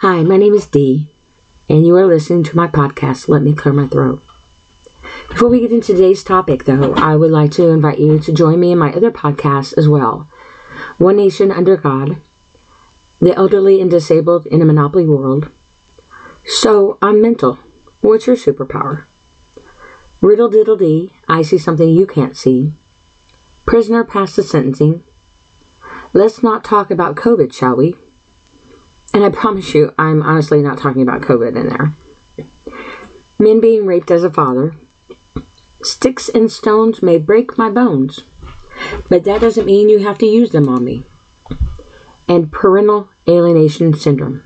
Hi, my name is Dee, and you are listening to my podcast, Let Me Clear My Throat. Before we get into today's topic, though, I would like to invite you to join me in my other podcasts as well One Nation Under God, The Elderly and Disabled in a Monopoly World. So, I'm mental. What's your superpower? Riddle diddle dee, I see something you can't see. Prisoner past the sentencing. Let's not talk about COVID, shall we? And I promise you, I'm honestly not talking about COVID in there. Men being raped as a father. Sticks and stones may break my bones, but that doesn't mean you have to use them on me. And parental alienation syndrome.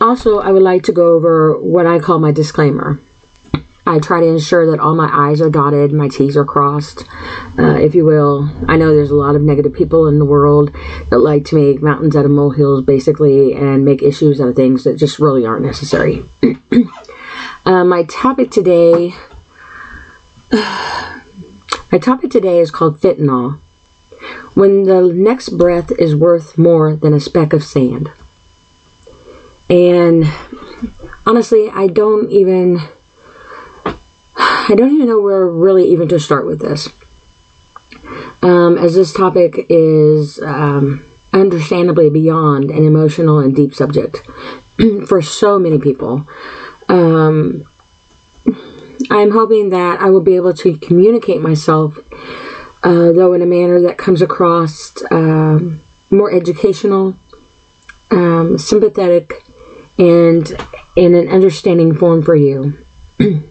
also, I would like to go over what I call my disclaimer. I try to ensure that all my I's are dotted, my T's are crossed, uh, if you will. I know there's a lot of negative people in the world that like to make mountains out of molehills, basically, and make issues out of things that just really aren't necessary. uh, my topic today, my topic today is called fentanyl. When the next breath is worth more than a speck of sand. And honestly, I don't even I don't even know where really even to start with this. Um, as this topic is um, understandably beyond an emotional and deep subject for so many people. Um, I'm hoping that I will be able to communicate myself, uh, though, in a manner that comes across um, more educational, um, sympathetic, and in an understanding form for you.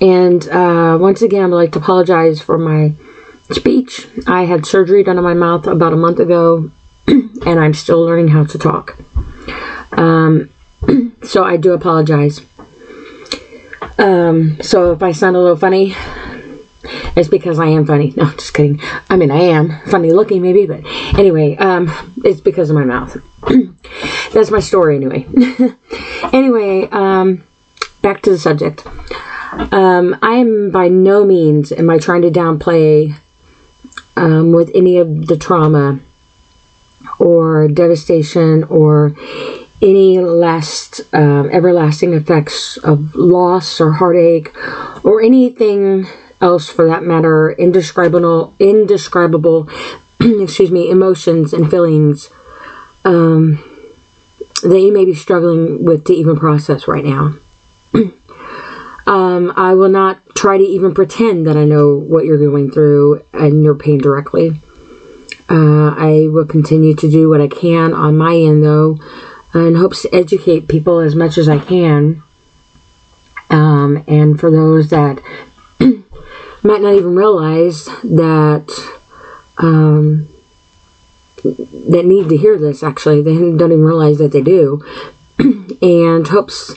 And uh, once again, I would like to apologize for my speech. I had surgery done on my mouth about a month ago, and I'm still learning how to talk. Um, so I do apologize. Um, so if I sound a little funny, it's because I am funny. No, just kidding. I mean, I am funny looking, maybe, but anyway, um, it's because of my mouth. That's my story, anyway. anyway, um, back to the subject. Um, I am by no means am I trying to downplay um, with any of the trauma or devastation or any last um, everlasting effects of loss or heartache or anything else for that matter indescribable indescribable excuse me emotions and feelings um, that you may be struggling with to even process right now Um, I will not try to even pretend that I know what you're going through and your pain directly. Uh, I will continue to do what I can on my end, though, in hopes to educate people as much as I can. Um, and for those that might not even realize that um, that need to hear this, actually, they don't even realize that they do, and hopes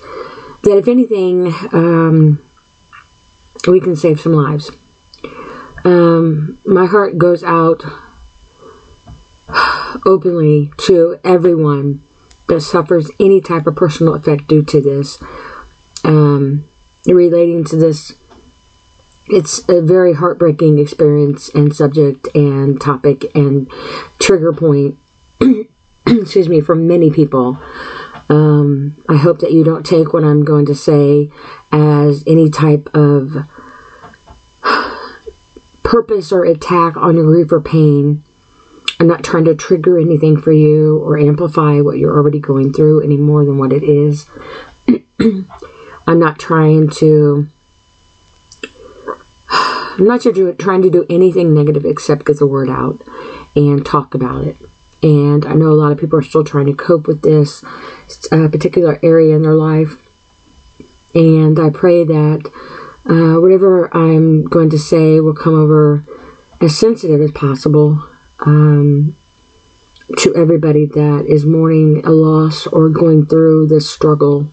that if anything, um, we can save some lives. Um, my heart goes out openly to everyone that suffers any type of personal effect due to this. Um, relating to this, it's a very heartbreaking experience and subject and topic and trigger point, excuse me, for many people. Um, I hope that you don't take what I'm going to say as any type of purpose or attack on your grief or pain. I'm not trying to trigger anything for you or amplify what you're already going through any more than what it is. I'm not trying to. I'm not trying to do anything negative except get the word out and talk about it. And I know a lot of people are still trying to cope with this uh, particular area in their life. And I pray that uh, whatever I'm going to say will come over as sensitive as possible um, to everybody that is mourning a loss or going through this struggle.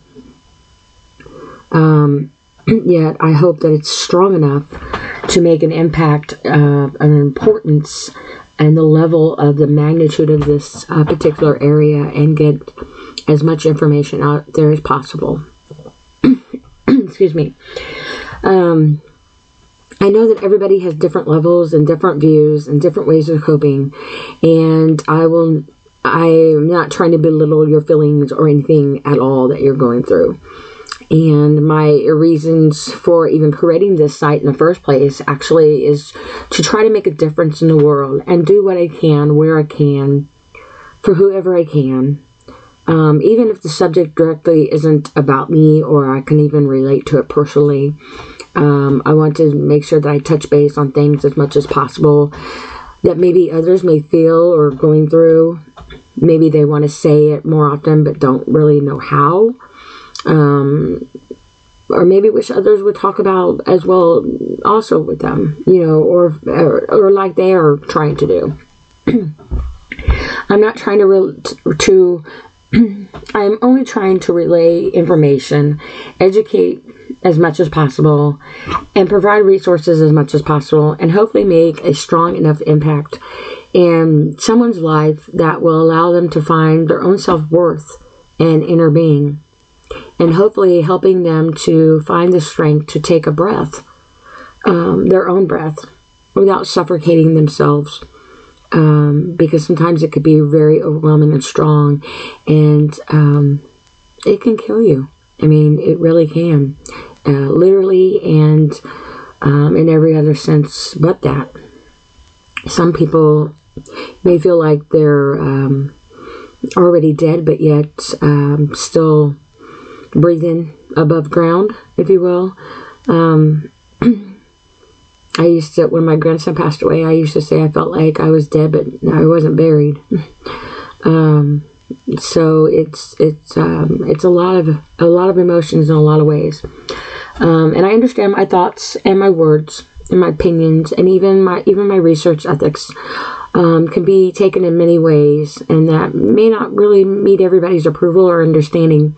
Um, yet I hope that it's strong enough to make an impact, uh, an importance and the level of the magnitude of this uh, particular area and get as much information out there as possible. Excuse me. Um, I know that everybody has different levels and different views and different ways of coping, and I will I'm not trying to belittle your feelings or anything at all that you're going through. And my reasons for even creating this site in the first place actually is to try to make a difference in the world and do what I can where I can for whoever I can. Um, even if the subject directly isn't about me or I can even relate to it personally, um, I want to make sure that I touch base on things as much as possible that maybe others may feel or going through. Maybe they want to say it more often but don't really know how. Um, or maybe wish others would talk about as well also with them, you know, or or, or like they are trying to do. I'm not trying to re- to I'm only trying to relay information, educate as much as possible, and provide resources as much as possible, and hopefully make a strong enough impact in someone's life that will allow them to find their own self worth and inner being, and hopefully helping them to find the strength to take a breath, um, their own breath, without suffocating themselves um, because sometimes it could be very overwhelming and strong, and um, it can kill you. I mean, it really can, uh, literally and um, in every other sense but that. Some people may feel like they're um, already dead, but yet um, still breathing above ground, if you will. Um, I used to, when my grandson passed away, I used to say I felt like I was dead, but I wasn't buried. um, so it's it's um, it's a lot of a lot of emotions in a lot of ways, um, and I understand my thoughts and my words and my opinions and even my even my research ethics um, can be taken in many ways, and that may not really meet everybody's approval or understanding,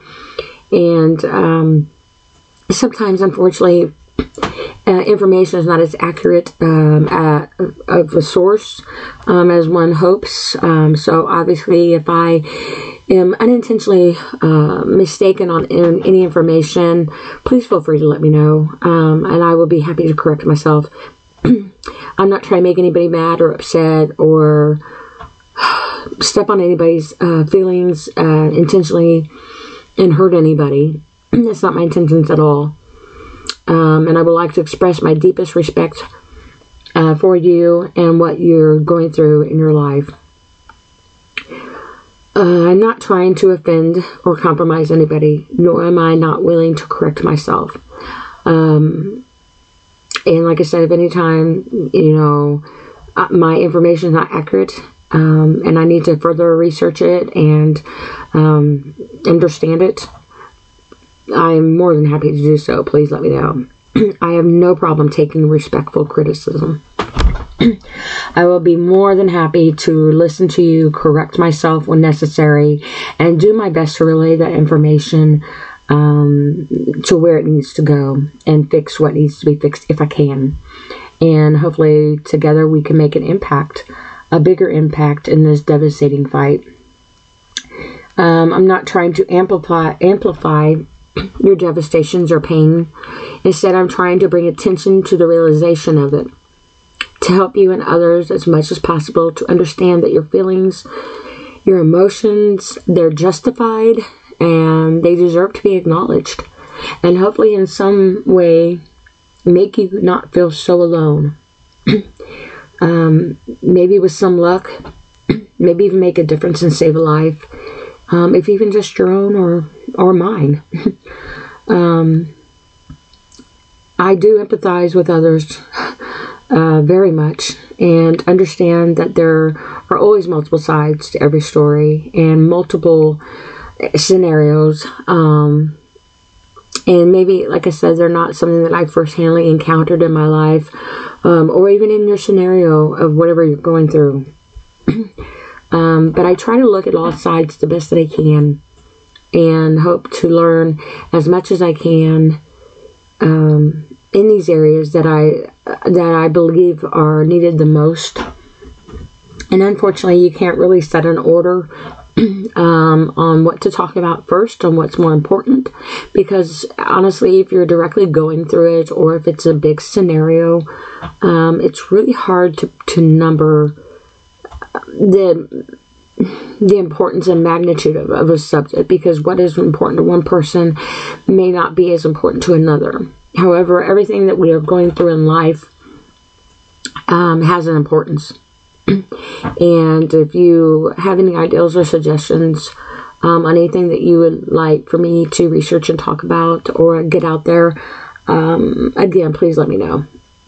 and um, sometimes, unfortunately, uh, information is not as accurate um, at, of a source um, as one hopes. Um, so obviously, if I am unintentionally uh, mistaken on in, any information, please feel free to let me know, um, and I will be happy to correct myself. I'm not trying to make anybody mad or upset or step on anybody's uh, feelings uh, intentionally and hurt anybody. That's not my intentions at all. Um, and I would like to express my deepest respect uh, for you and what you're going through in your life. Uh, I'm not trying to offend or compromise anybody, nor am I not willing to correct myself. Um, and like I said, if any time, you know, uh, my information is not accurate, um, and I need to further research it and um, understand it, I'm more than happy to do so. Please let me know. I have no problem taking respectful criticism. I will be more than happy to listen to you, correct myself when necessary, and do my best to relay that information um, to where it needs to go and fix what needs to be fixed if I can. And hopefully, together, we can make an impact, a bigger impact in this devastating fight. Um, I'm not trying to amplify amplify your devastations or pain. Instead, I'm trying to bring attention to the realization of it to help you and others as much as possible to understand that your feelings, your emotions, they're justified and they deserve to be acknowledged. And hopefully, in some way, make you not feel so alone. um, maybe with some luck, maybe even make a difference and save a life. Um, if even just your own or or mine. um, I do empathize with others uh, very much and understand that there are always multiple sides to every story and multiple scenarios. Um, and maybe, like I said, they're not something that I firsthandly encountered in my life um, or even in your scenario of whatever you're going through. um, but I try to look at all sides the best that I can and hope to learn as much as I can um, in these areas that I that I believe are needed the most. And unfortunately, you can't really set an order um, on what to talk about first, on what's more important, because honestly, if you're directly going through it, or if it's a big scenario, um, it's really hard to to number the the importance and magnitude of, of a subject because what is important to one person may not be as important to another. However, everything that we are going through in life um, has an importance. and if you have any ideas or suggestions um, on anything that you would like for me to research and talk about or get out there, um, again, please let me know.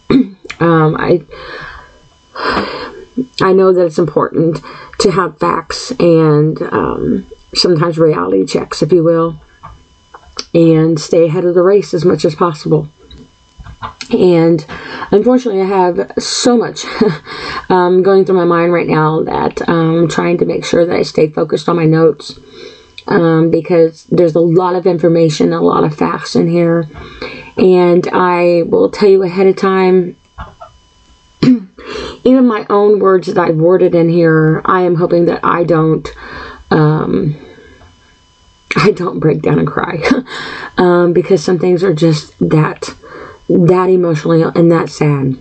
Um, I I know that it's important to have facts and um, sometimes reality checks, if you will, and stay ahead of the race as much as possible. And unfortunately, I have so much um, going through my mind right now that I'm trying to make sure that I stay focused on my notes um, because there's a lot of information, a lot of facts in here. And I will tell you ahead of time even my own words that I've worded in here, I am hoping that I don't, um, I don't break down and cry, um, because some things are just that, that emotionally and that sad,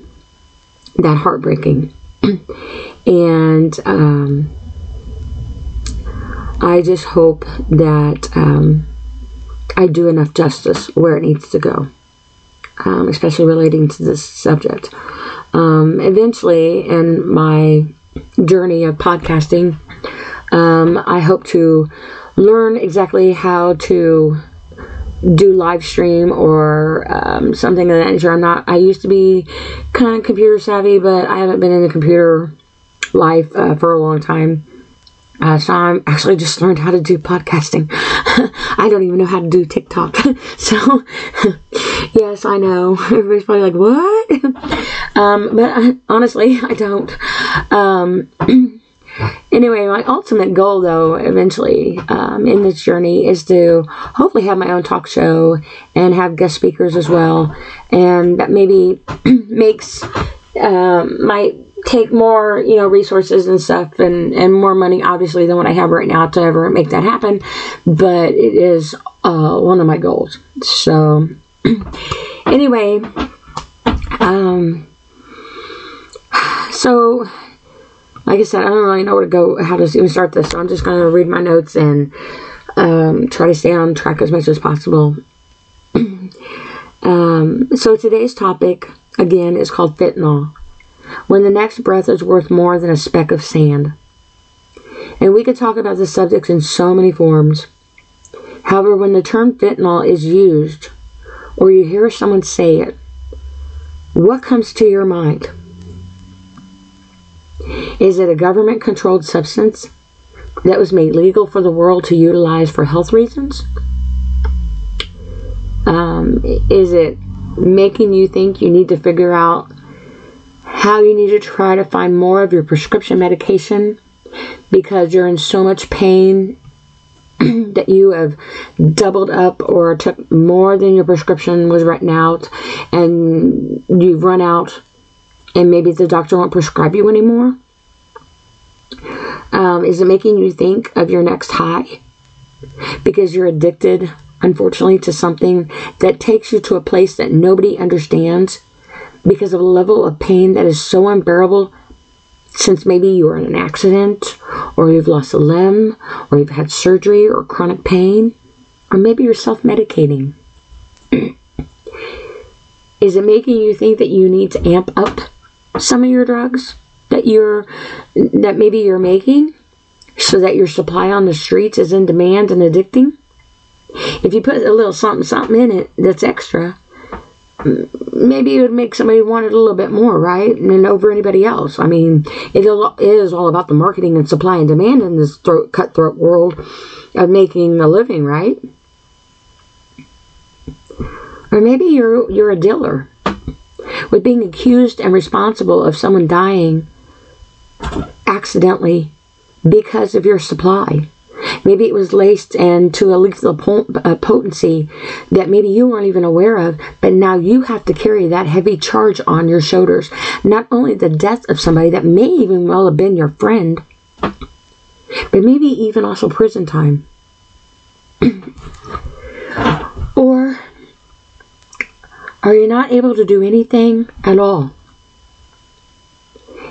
that heartbreaking, and um, I just hope that um, I do enough justice where it needs to go, um, especially relating to this subject. Um, eventually in my journey of podcasting, um, I hope to learn exactly how to do live stream or um, something of that nature. I'm not. I used to be kind of computer savvy, but I haven't been in the computer life uh, for a long time. Uh, so I'm actually just learned how to do podcasting. I don't even know how to do TikTok. so yes, I know. Everybody's probably like, what? um, but I, honestly, I don't. Um, anyway, my ultimate goal, though, eventually um, in this journey is to hopefully have my own talk show and have guest speakers as well. And that maybe makes um, my take more, you know, resources and stuff and, and more money, obviously, than what I have right now to ever make that happen. But it is uh, one of my goals. So, anyway, um, so, like I said, I don't really know where to go, how to even start this. So, I'm just going to read my notes and um, try to stay on track as much as possible. um, so, today's topic, again, is called fentanyl when the next breath is worth more than a speck of sand. And we could talk about the subject in so many forms. However, when the term fentanyl is used, or you hear someone say it, what comes to your mind? Is it a government controlled substance that was made legal for the world to utilize for health reasons? Um, is it making you think you need to figure out how you need to try to find more of your prescription medication because you're in so much pain that you have doubled up or took more than your prescription was written out and you've run out and maybe the doctor won't prescribe you anymore? Um, is it making you think of your next high? Because you're addicted, unfortunately, to something that takes you to a place that nobody understands because of a level of pain that is so unbearable since maybe you were in an accident or you've lost a limb or you've had surgery or chronic pain or maybe you're self-medicating is it making you think that you need to amp up some of your drugs that you're that maybe you're making so that your supply on the streets is in demand and addicting if you put a little something something in it that's extra maybe it would make somebody want it a little bit more, right? And over anybody else. I mean, it is all about the marketing and supply and demand in this throat, cutthroat world of making a living, right? Or maybe you're you're a dealer with being accused and responsible of someone dying accidentally because of your supply. Maybe it was laced and to a lethal uh, potency that maybe you weren't even aware of, but now you have to carry that heavy charge on your shoulders. Not only the death of somebody that may even well have been your friend, but maybe even also prison time. or are you not able to do anything at all?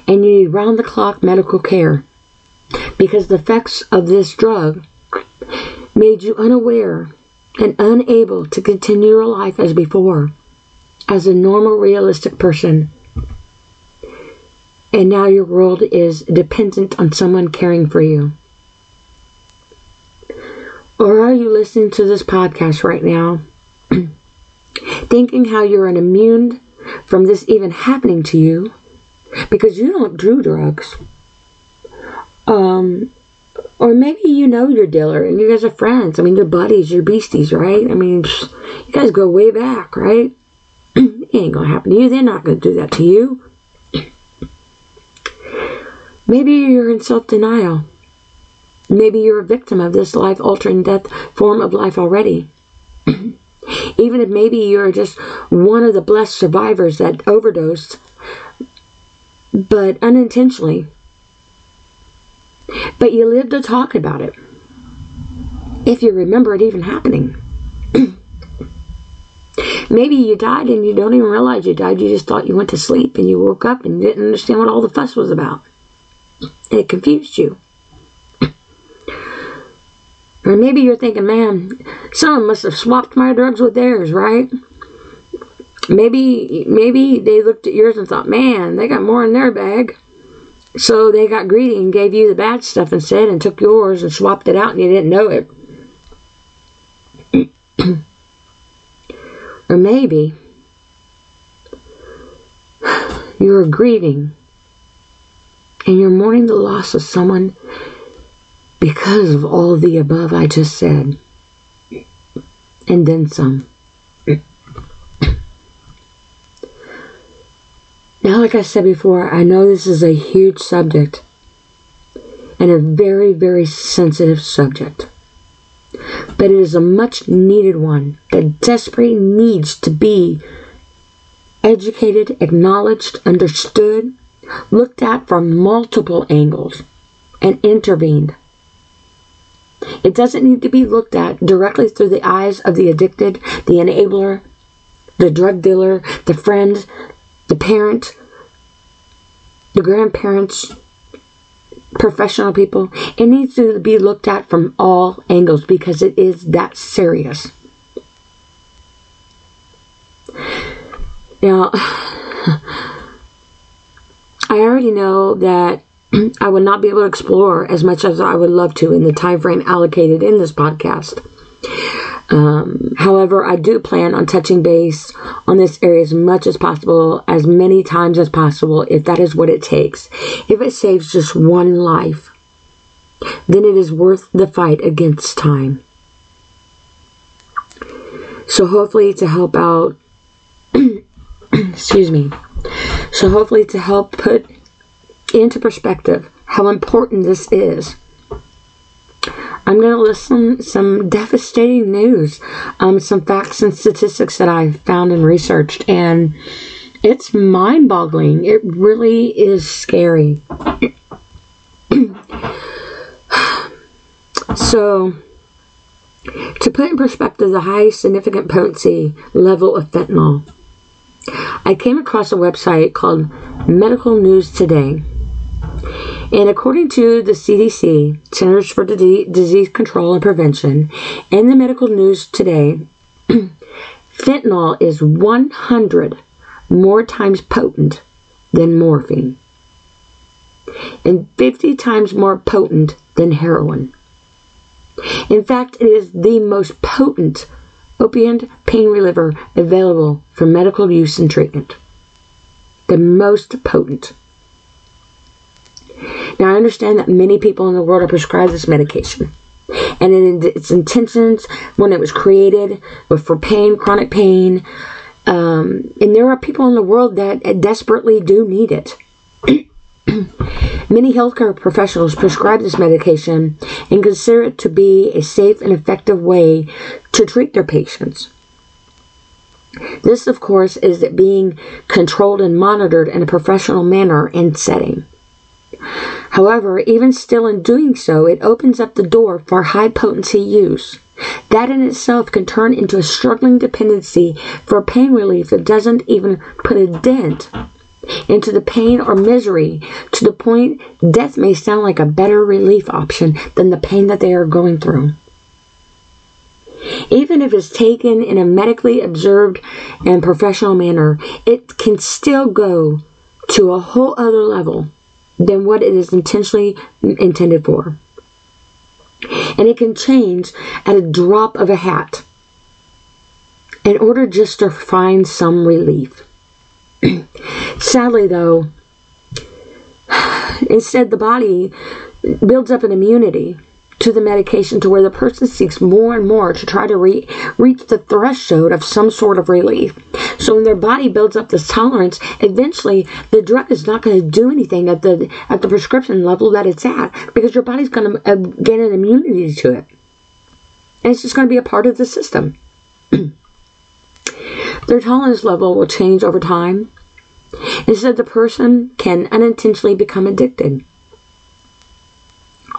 And you need round the clock medical care because the effects of this drug made you unaware and unable to continue your life as before, as a normal, realistic person. And now your world is dependent on someone caring for you. Or are you listening to this podcast right now, thinking how you're an immune from this even happening to you because you don't do drugs? Um, or maybe you know your dealer and you guys are friends. I mean, you're buddies, you're beasties, right? I mean, you guys go way back, right? it ain't gonna happen to you. They're not gonna do that to you. maybe you're in self denial. Maybe you're a victim of this life altering death form of life already. Even if maybe you're just one of the blessed survivors that overdosed, but unintentionally. But you lived to talk about it. If you remember it even happening. maybe you died and you don't even realize you died. You just thought you went to sleep and you woke up and didn't understand what all the fuss was about. It confused you. Or maybe you're thinking, man, someone must have swapped my drugs with theirs, right? Maybe maybe they looked at yours and thought, man, they got more in their bag. So they got greedy and gave you the bad stuff instead and took yours and swapped it out and you didn't know it. or maybe you're grieving and you're mourning the loss of someone because of all the above I just said, and then some. Now, like I said before, I know this is a huge subject and a very, very sensitive subject. But it is a much needed one that desperately needs to be educated, acknowledged, understood, looked at from multiple angles, and intervened. It doesn't need to be looked at directly through the eyes of the addicted, the enabler, the drug dealer, the friend, the parent, the grandparents, professional people. It needs to be looked at from all angles because it is that serious. Now, I already know that I would not be able to explore as much as I would love to in the time frame allocated in this podcast. Um, however, I do plan on touching base on this area as much as possible, as many times as possible, if that is what it takes. If it saves just one life, then it is worth the fight against time. So, hopefully, to help out, excuse me, so hopefully, to help put into perspective how important this is. I'm going to list some, some devastating news, um, some facts and statistics that I found and researched, and it's mind boggling. It really is scary. so, to put in perspective the high significant potency level of fentanyl, I came across a website called Medical News Today and according to the CDC, Centers for Disease Control and Prevention, and the medical news today, fentanyl is 100 more times potent than morphine and 50 times more potent than heroin. In fact, it is the most potent opiate pain reliever available for medical use and treatment. The most potent. Now, I understand that many people in the world are prescribed this medication. And in its intentions, when it was created, for pain, chronic pain. Um, and there are people in the world that desperately do need it. Many healthcare professionals prescribe this medication and consider it to be a safe and effective way to treat their patients. This, of course, is being controlled and monitored in a professional manner and setting. However, even still in doing so, it opens up the door for high potency use. That in itself can turn into a struggling dependency for pain relief that doesn't even put a dent into the pain or misery to the point death may sound like a better relief option than the pain that they are going through. Even if it's taken in a medically observed and professional manner, it can still go to a whole other level than what it is intentionally intended for. And it can change at a drop of a hat in order just to find some relief. Sadly, though, instead the body builds up an immunity to the medication to where the person seeks more and more to try to re- reach the threshold of some sort of relief. So when their body builds up this tolerance, eventually the drug is not going to do anything at the at the prescription level that it's at because your body's going to uh, gain an immunity to it. And it's just going to be a part of the system. Their tolerance level will change over time. Instead, the person can unintentionally become addicted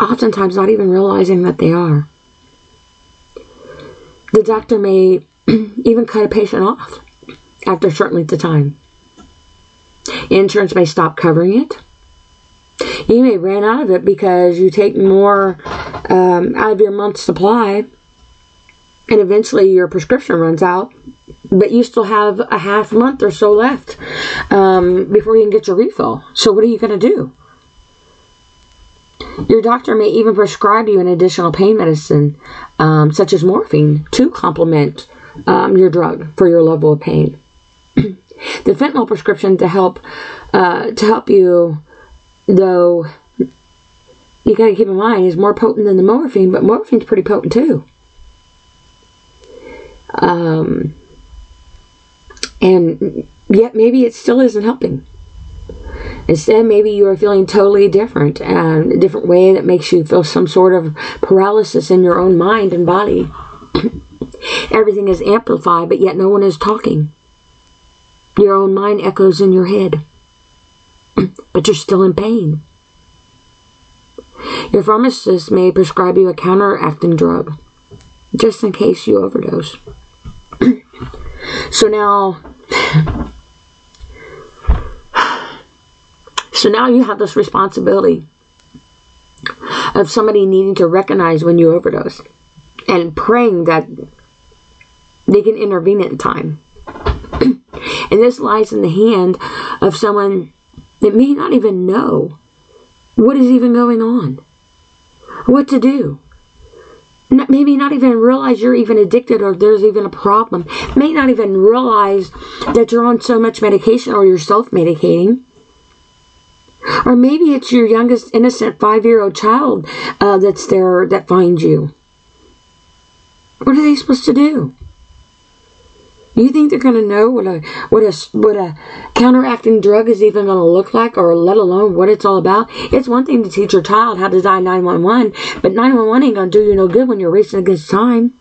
oftentimes not even realizing that they are. The doctor may even cut a patient off after a certain length of time. Insurance may stop covering it. You may run out of it because you take more um, out of your month's supply, and eventually your prescription runs out, but you still have a half month or so left um, before you can get your refill. So, what are you going to do? Your doctor may even prescribe you an additional pain medicine, um, such as morphine, to complement um, your drug for your level of pain. the fentanyl prescription to help uh, to help you, though, you got to keep in mind is more potent than the morphine, but morphine's pretty potent too. Um, and yet maybe it still isn't helping. Instead, maybe you are feeling totally different and a different way that makes you feel some sort of paralysis in your own mind and body. Everything is amplified, but yet no one is talking. Your own mind echoes in your head, but you're still in pain. Your pharmacist may prescribe you a counteracting drug just in case you overdose. so now So now you have this responsibility of somebody needing to recognize when you overdose and praying that they can intervene in time. and this lies in the hand of someone that may not even know what is even going on, what to do. Maybe not even realize you're even addicted or there's even a problem. May not even realize that you're on so much medication or you're self medicating. Or maybe it's your youngest innocent five year old child uh, that's there that finds you. What are they supposed to do? You think they're going to know what a what a what a counteracting drug is even going to look like, or let alone what it's all about? It's one thing to teach your child how to dial 911, but 911 ain't going to do you no good when you're racing against time.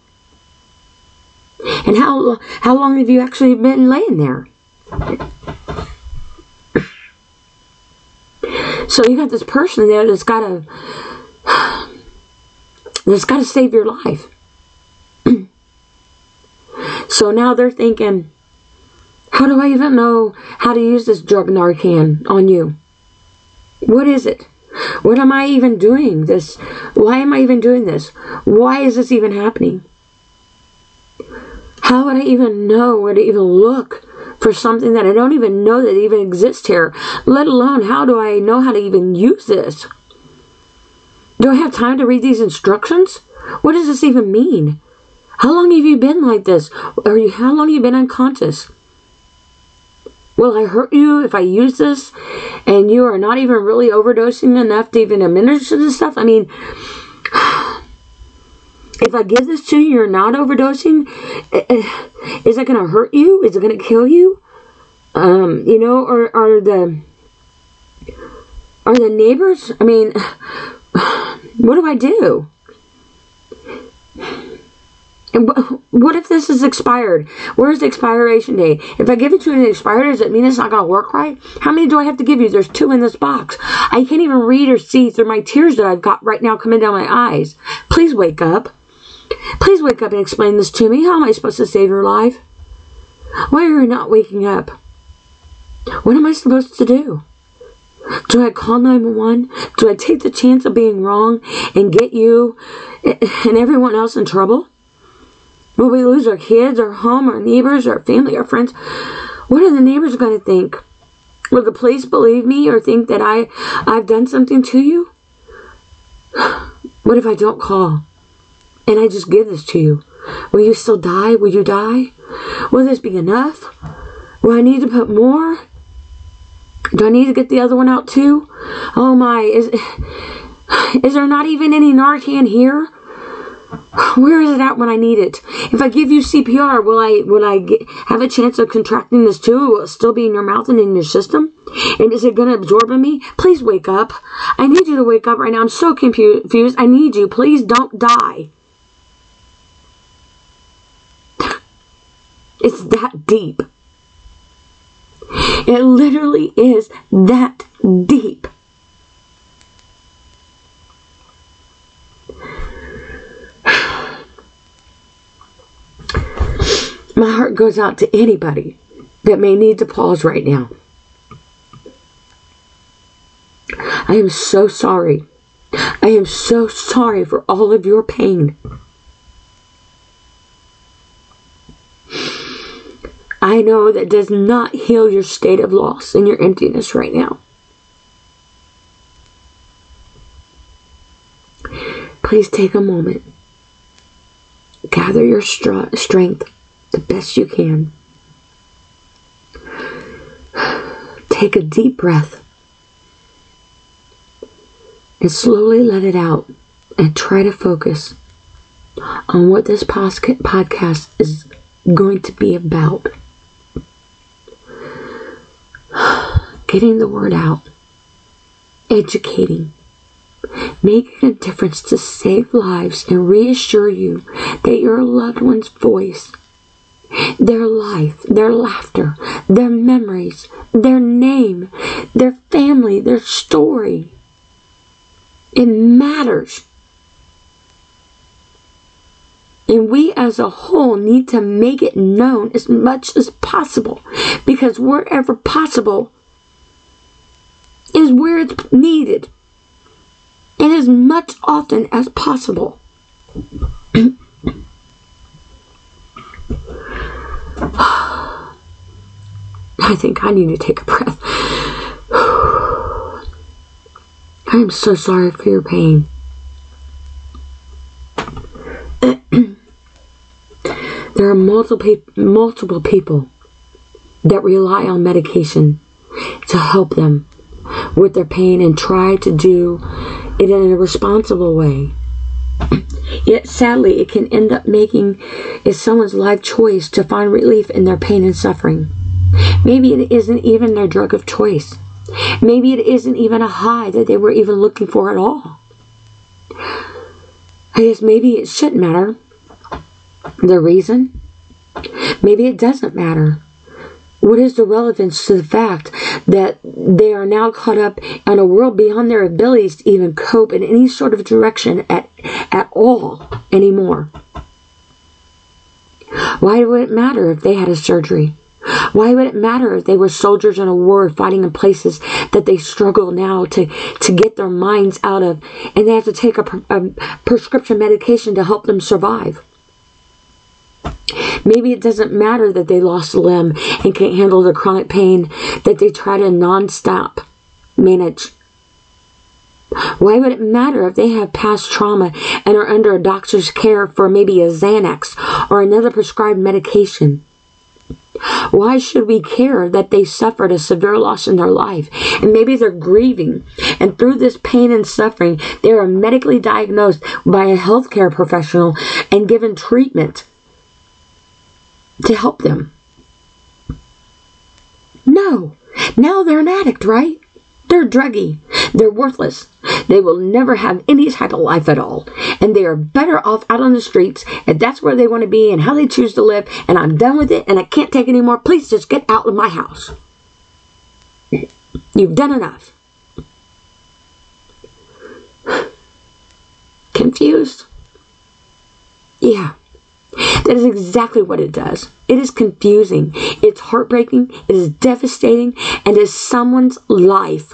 And how how long have you actually been laying there? So you got this person there that's got to that's got to save your life. so now they're thinking, how do I even know how to use this drug Narcan on you? What is it? What am I even doing this? Why am I even doing this? Why is this even happening? How would I even know where to even look for something that I don't even know that even exists here, let alone how do I know how to even use this? Do I have time to read these instructions? What does this even mean? How long have you been like this? Or you, how long have you been unconscious? Will I hurt you if I use this and you are not even really overdosing enough to even administer this stuff? I mean, if I give this to you, you're not overdosing. Eh, eh, is it going to hurt you? Is it going to kill you? Um, you know, or are the are the neighbors? I mean, what do I do? what if this is expired? Where's the expiration date? If I give it to you and it expired, does it mean it's not going to work right? How many do I have to give you? There's two in this box. I can't even read or see through my tears that I've got right now coming down my eyes. Please wake up. Please wake up and explain this to me. How am I supposed to save your life? Why are you not waking up? What am I supposed to do? Do I call 911? Do I take the chance of being wrong and get you and everyone else in trouble? Will we lose our kids, our home, our neighbors, our family, our friends? What are the neighbors going to think? Will the police believe me or think that I, I've done something to you? What if I don't call and I just give this to you? Will you still die? Will you die? Will this be enough? Will I need to put more? Do I need to get the other one out too? Oh my, is is there not even any Narcan here? Where is it at when I need it? If I give you CPR, will I will I get, have a chance of contracting this too? Will it still be in your mouth and in your system? And is it going to absorb in me? Please wake up. I need you to wake up right now. I'm so confused. I need you. Please don't die. It's that deep. It literally is that deep. My heart goes out to anybody that may need to pause right now. I am so sorry. I am so sorry for all of your pain. I know that does not heal your state of loss and your emptiness right now. Please take a moment. Gather your strength the best you can. Take a deep breath and slowly let it out and try to focus on what this podcast is going to be about. Getting the word out, educating, making a difference to save lives and reassure you that your loved one's voice, their life, their laughter, their memories, their name, their family, their story, it matters. And we as a whole need to make it known as much as possible because wherever possible is where it's needed and as much often as possible. I think I need to take a breath. I am so sorry for your pain. there are multiple multiple people that rely on medication to help them with their pain and try to do it in a responsible way. Yet sadly, it can end up making it someone's life choice to find relief in their pain and suffering. Maybe it isn't even their drug of choice. Maybe it isn't even a high that they were even looking for at all. I guess maybe it shouldn't matter. The reason? Maybe it doesn't matter. What is the relevance to the fact that they are now caught up in a world beyond their abilities to even cope in any sort of direction at, at all anymore? Why would it matter if they had a surgery? Why would it matter if they were soldiers in a war fighting in places that they struggle now to, to get their minds out of and they have to take a, a prescription medication to help them survive? Maybe it doesn't matter that they lost a limb and can't handle the chronic pain that they try to nonstop manage. Why would it matter if they have past trauma and are under a doctor's care for maybe a Xanax or another prescribed medication? Why should we care that they suffered a severe loss in their life? And maybe they're grieving. And through this pain and suffering, they are medically diagnosed by a healthcare professional and given treatment to help them. No. Now they're an addict, right? They're druggy. They're worthless. They will never have any type of life at all. And they are better off out on the streets if that's where they want to be and how they choose to live. And I'm done with it and I can't take any more. Please just get out of my house. You've done enough. Confused? Yeah. That is exactly what it does. It is confusing, it's heartbreaking, it is devastating, and is someone's life.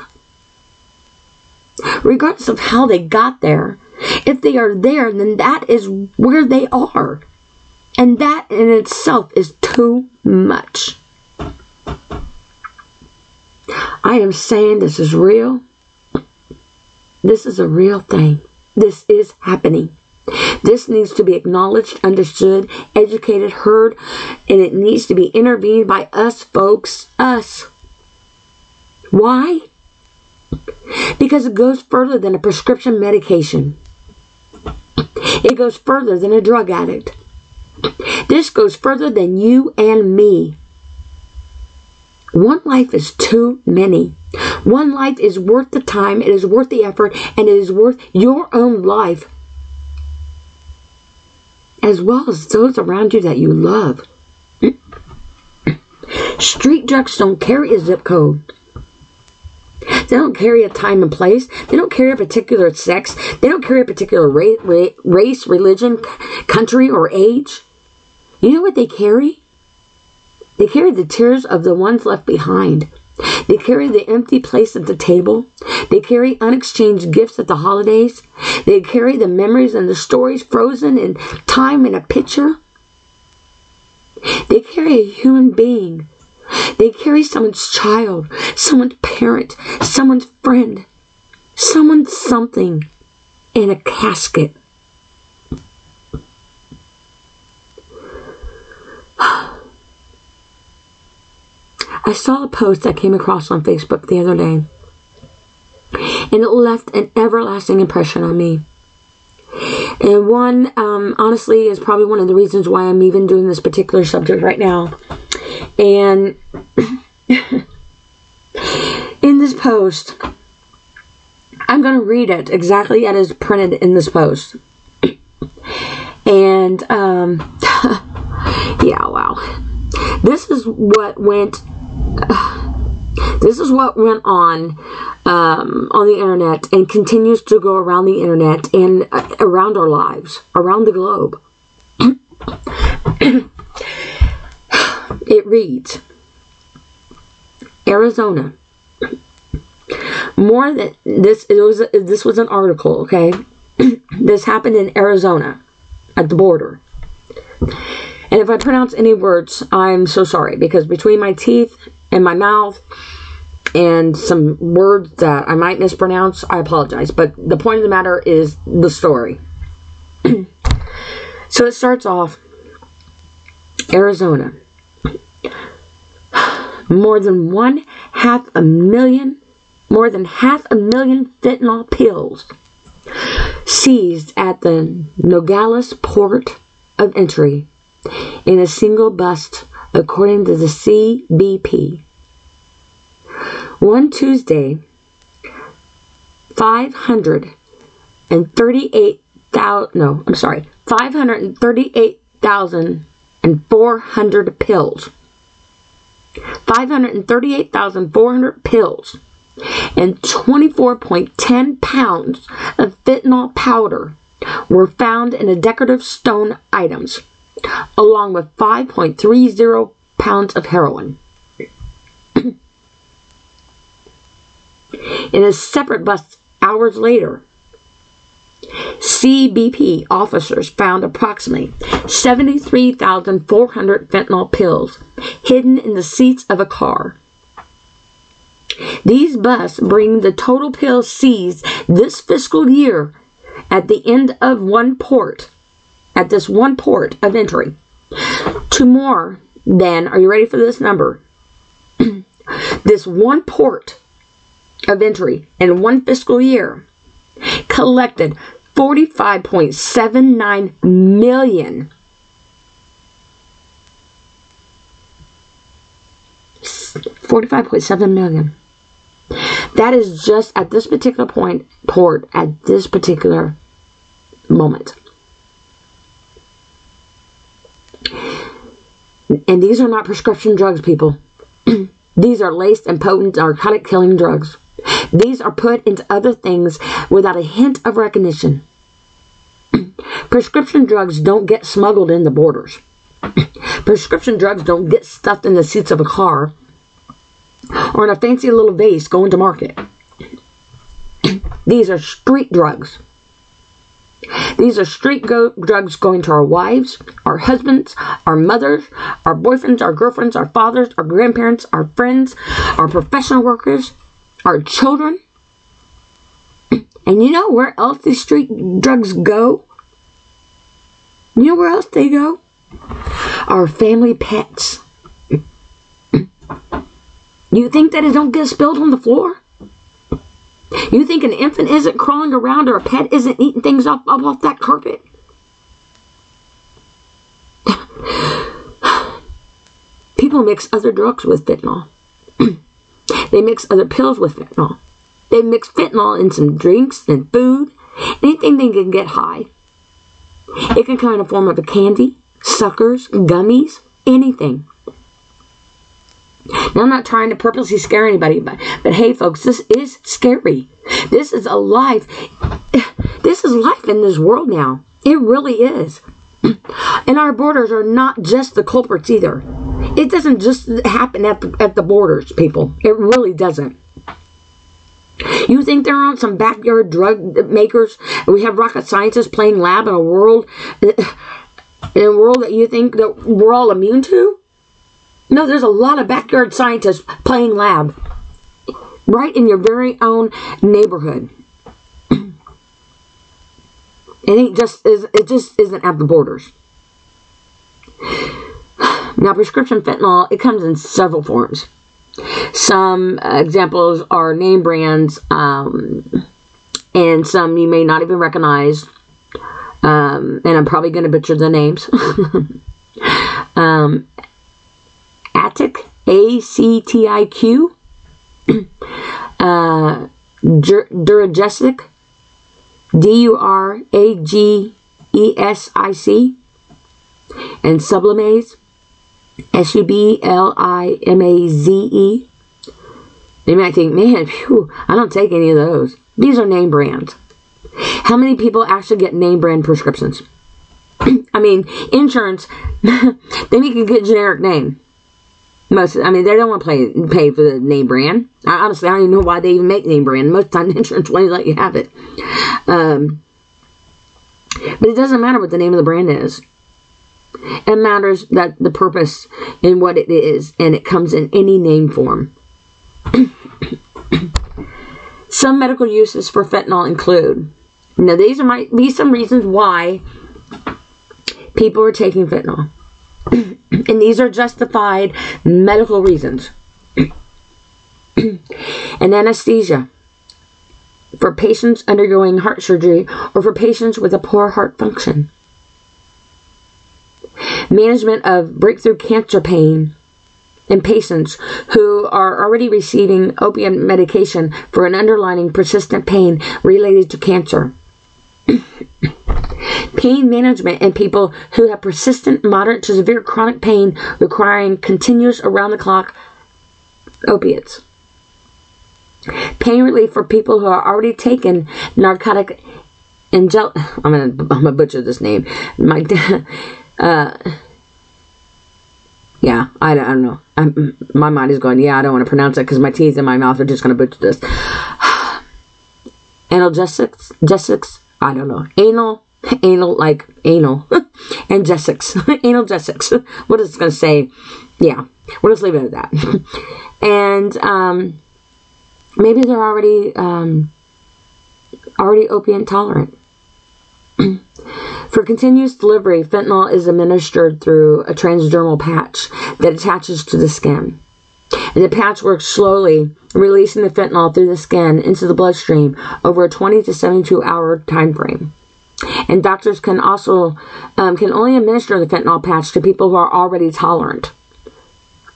Regardless of how they got there, if they are there, then that is where they are. And that in itself is too much. I am saying this is real. This is a real thing. This is happening. This needs to be acknowledged, understood, educated, heard, and it needs to be intervened by us, folks. Us. Why? Because it goes further than a prescription medication. It goes further than a drug addict. This goes further than you and me. One life is too many. One life is worth the time, it is worth the effort, and it is worth your own life, as well as those around you that you love. Street drugs don't carry a zip code. They don't carry a time and place. They don't carry a particular sex. They don't carry a particular ra- ra- race, religion, country, or age. You know what they carry? They carry the tears of the ones left behind. They carry the empty place at the table. They carry unexchanged gifts at the holidays. They carry the memories and the stories frozen in time in a picture. They carry a human being. They carry someone's child, someone's parent, someone's friend, someone's something in a casket. Oh, I saw a post I came across on Facebook the other day, and it left an everlasting impression on me. And one, um, honestly, is probably one of the reasons why I'm even doing this particular subject right now. And in this post, I'm going to read it exactly as it's printed in this post. And, um, yeah, wow. This is what went this is what went on um, on the internet and continues to go around the internet and uh, around our lives, around the globe. it reads Arizona. More than this, it was this was an article. Okay, this happened in Arizona, at the border. And if I pronounce any words, I'm so sorry because between my teeth and my mouth and some words that I might mispronounce, I apologize. But the point of the matter is the story. so it starts off Arizona. More than one half a million, more than half a million fentanyl pills seized at the Nogales port of entry in a single bust, according to the CBP. One Tuesday, 538,000, no, I'm sorry, 538,400 pills. 538,400 pills and 24.10 pounds of fentanyl powder were found in a decorative stone items along with 5.30 pounds of heroin. In a separate bust hours later, CBP officers found approximately 73,400 fentanyl pills hidden in the seats of a car. These busts bring the total pills seized this fiscal year at the end of one port at this one port of entry to more than, are you ready for this number? this one port of entry in one fiscal year collected 45.79 million. Forty-five point seven million. That is just at this particular point port at this particular moment. And these are not prescription drugs, people. these are laced and potent narcotic killing drugs. These are put into other things without a hint of recognition. Prescription drugs don't get smuggled in the borders. Prescription drugs don't get stuffed in the seats of a car or in a fancy little vase going to market. These are street drugs. These are street go- drugs going to our wives, our husbands, our mothers, our boyfriends, our girlfriends, our fathers, our grandparents, our friends, our professional workers, our children. And you know where else these street drugs go? You know where else they go? Our family pets. You think that it don't get spilled on the floor? You think an infant isn't crawling around or a pet isn't eating things up, up off that carpet? People mix other drugs with fentanyl. they mix other pills with fentanyl. They mix fentanyl in some drinks and food, anything they can get high. It can come in the form of a candy, suckers, gummies, anything. Now, I'm not trying to purposely scare anybody, but, but hey, folks, this is scary. This is a life. This is life in this world now. It really is. And our borders are not just the culprits either. It doesn't just happen at the, at the borders, people. It really doesn't. You think there aren't some backyard drug makers? We have rocket scientists playing lab in a world, in a world that you think that we're all immune to? No, there's a lot of backyard scientists playing lab right in your very own neighborhood. It ain't just it just isn't at the borders. Now, prescription fentanyl it comes in several forms. Some examples are name brands, um, and some you may not even recognize. Um, and I'm probably going to butcher the names. um, Actiq, A C T I Q, uh, Duragesic, D U R A G E S I C, and Sublimaze, S U B L I M A Z E. You might think, man, phew, I don't take any of those. These are name brands. How many people actually get name brand prescriptions? I mean, insurance, they make a good generic name. Most, I mean, they don't want to pay pay for the name brand. I, honestly, I don't even know why they even make name brand. Most time, insurance won't let you have it. Um, but it doesn't matter what the name of the brand is. It matters that the purpose and what it is, and it comes in any name form. some medical uses for fentanyl include. Now, these might be some reasons why people are taking fentanyl. and these are justified medical reasons. and anesthesia for patients undergoing heart surgery or for patients with a poor heart function. Management of breakthrough cancer pain in patients who are already receiving opiate medication for an underlying persistent pain related to cancer. pain management in people who have persistent, moderate to severe chronic pain requiring continuous around the clock opiates. Pain relief for people who are already taken narcotic angel. I'm gonna I'm gonna butcher this name. My uh, yeah, I, I don't know. I'm, my mind is going. Yeah, I don't want to pronounce it because my teeth in my mouth are just gonna butcher this. Analgesics, jessics. I don't know. Anal anal like anal. And Jessics anal Jessics what is it going to say yeah. We'll just leave it at that. And um, maybe they're already um, already opiate tolerant for continuous delivery fentanyl is administered through a transdermal patch that attaches to the skin and the patch works slowly, releasing the fentanyl through the skin into the bloodstream over a 20 to 72 hour time frame. And doctors can also um, can only administer the fentanyl patch to people who are already tolerant.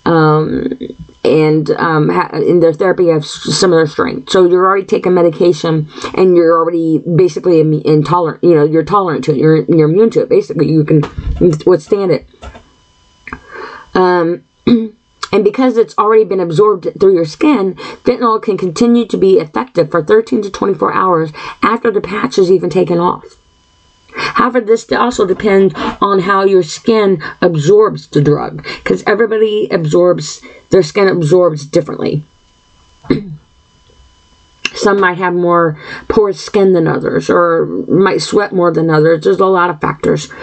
Um, and um, ha- in their therapy have similar strength. So you're already taking medication, and you're already basically intolerant. You know, you're tolerant to it. You're you're immune to it. Basically, you can withstand it. Um. And because it's already been absorbed through your skin, fentanyl can continue to be effective for 13 to 24 hours after the patch is even taken off. However, this also depends on how your skin absorbs the drug because everybody absorbs, their skin absorbs differently. Some might have more porous skin than others or might sweat more than others. There's a lot of factors.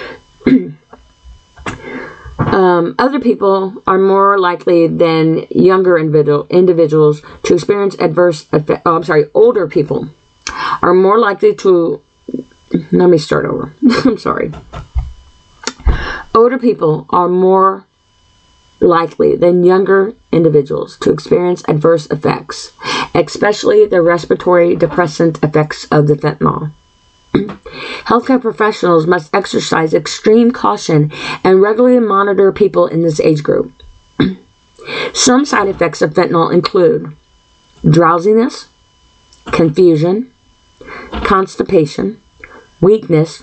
Um, other people are more likely than younger individual, individuals to experience adverse effect. Oh, I'm sorry, older people are more likely to. Let me start over. I'm sorry. Older people are more likely than younger individuals to experience adverse effects, especially the respiratory depressant effects of the fentanyl. Healthcare professionals must exercise extreme caution and regularly monitor people in this age group. Some side effects of fentanyl include drowsiness, confusion, constipation, weakness,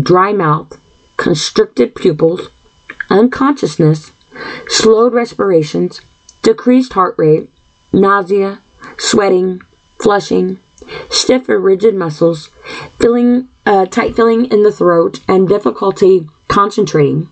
dry mouth, constricted pupils, unconsciousness, slowed respirations, decreased heart rate, nausea, sweating, flushing, stiff or rigid muscles, feeling uh, tight feeling in the throat, and difficulty concentrating.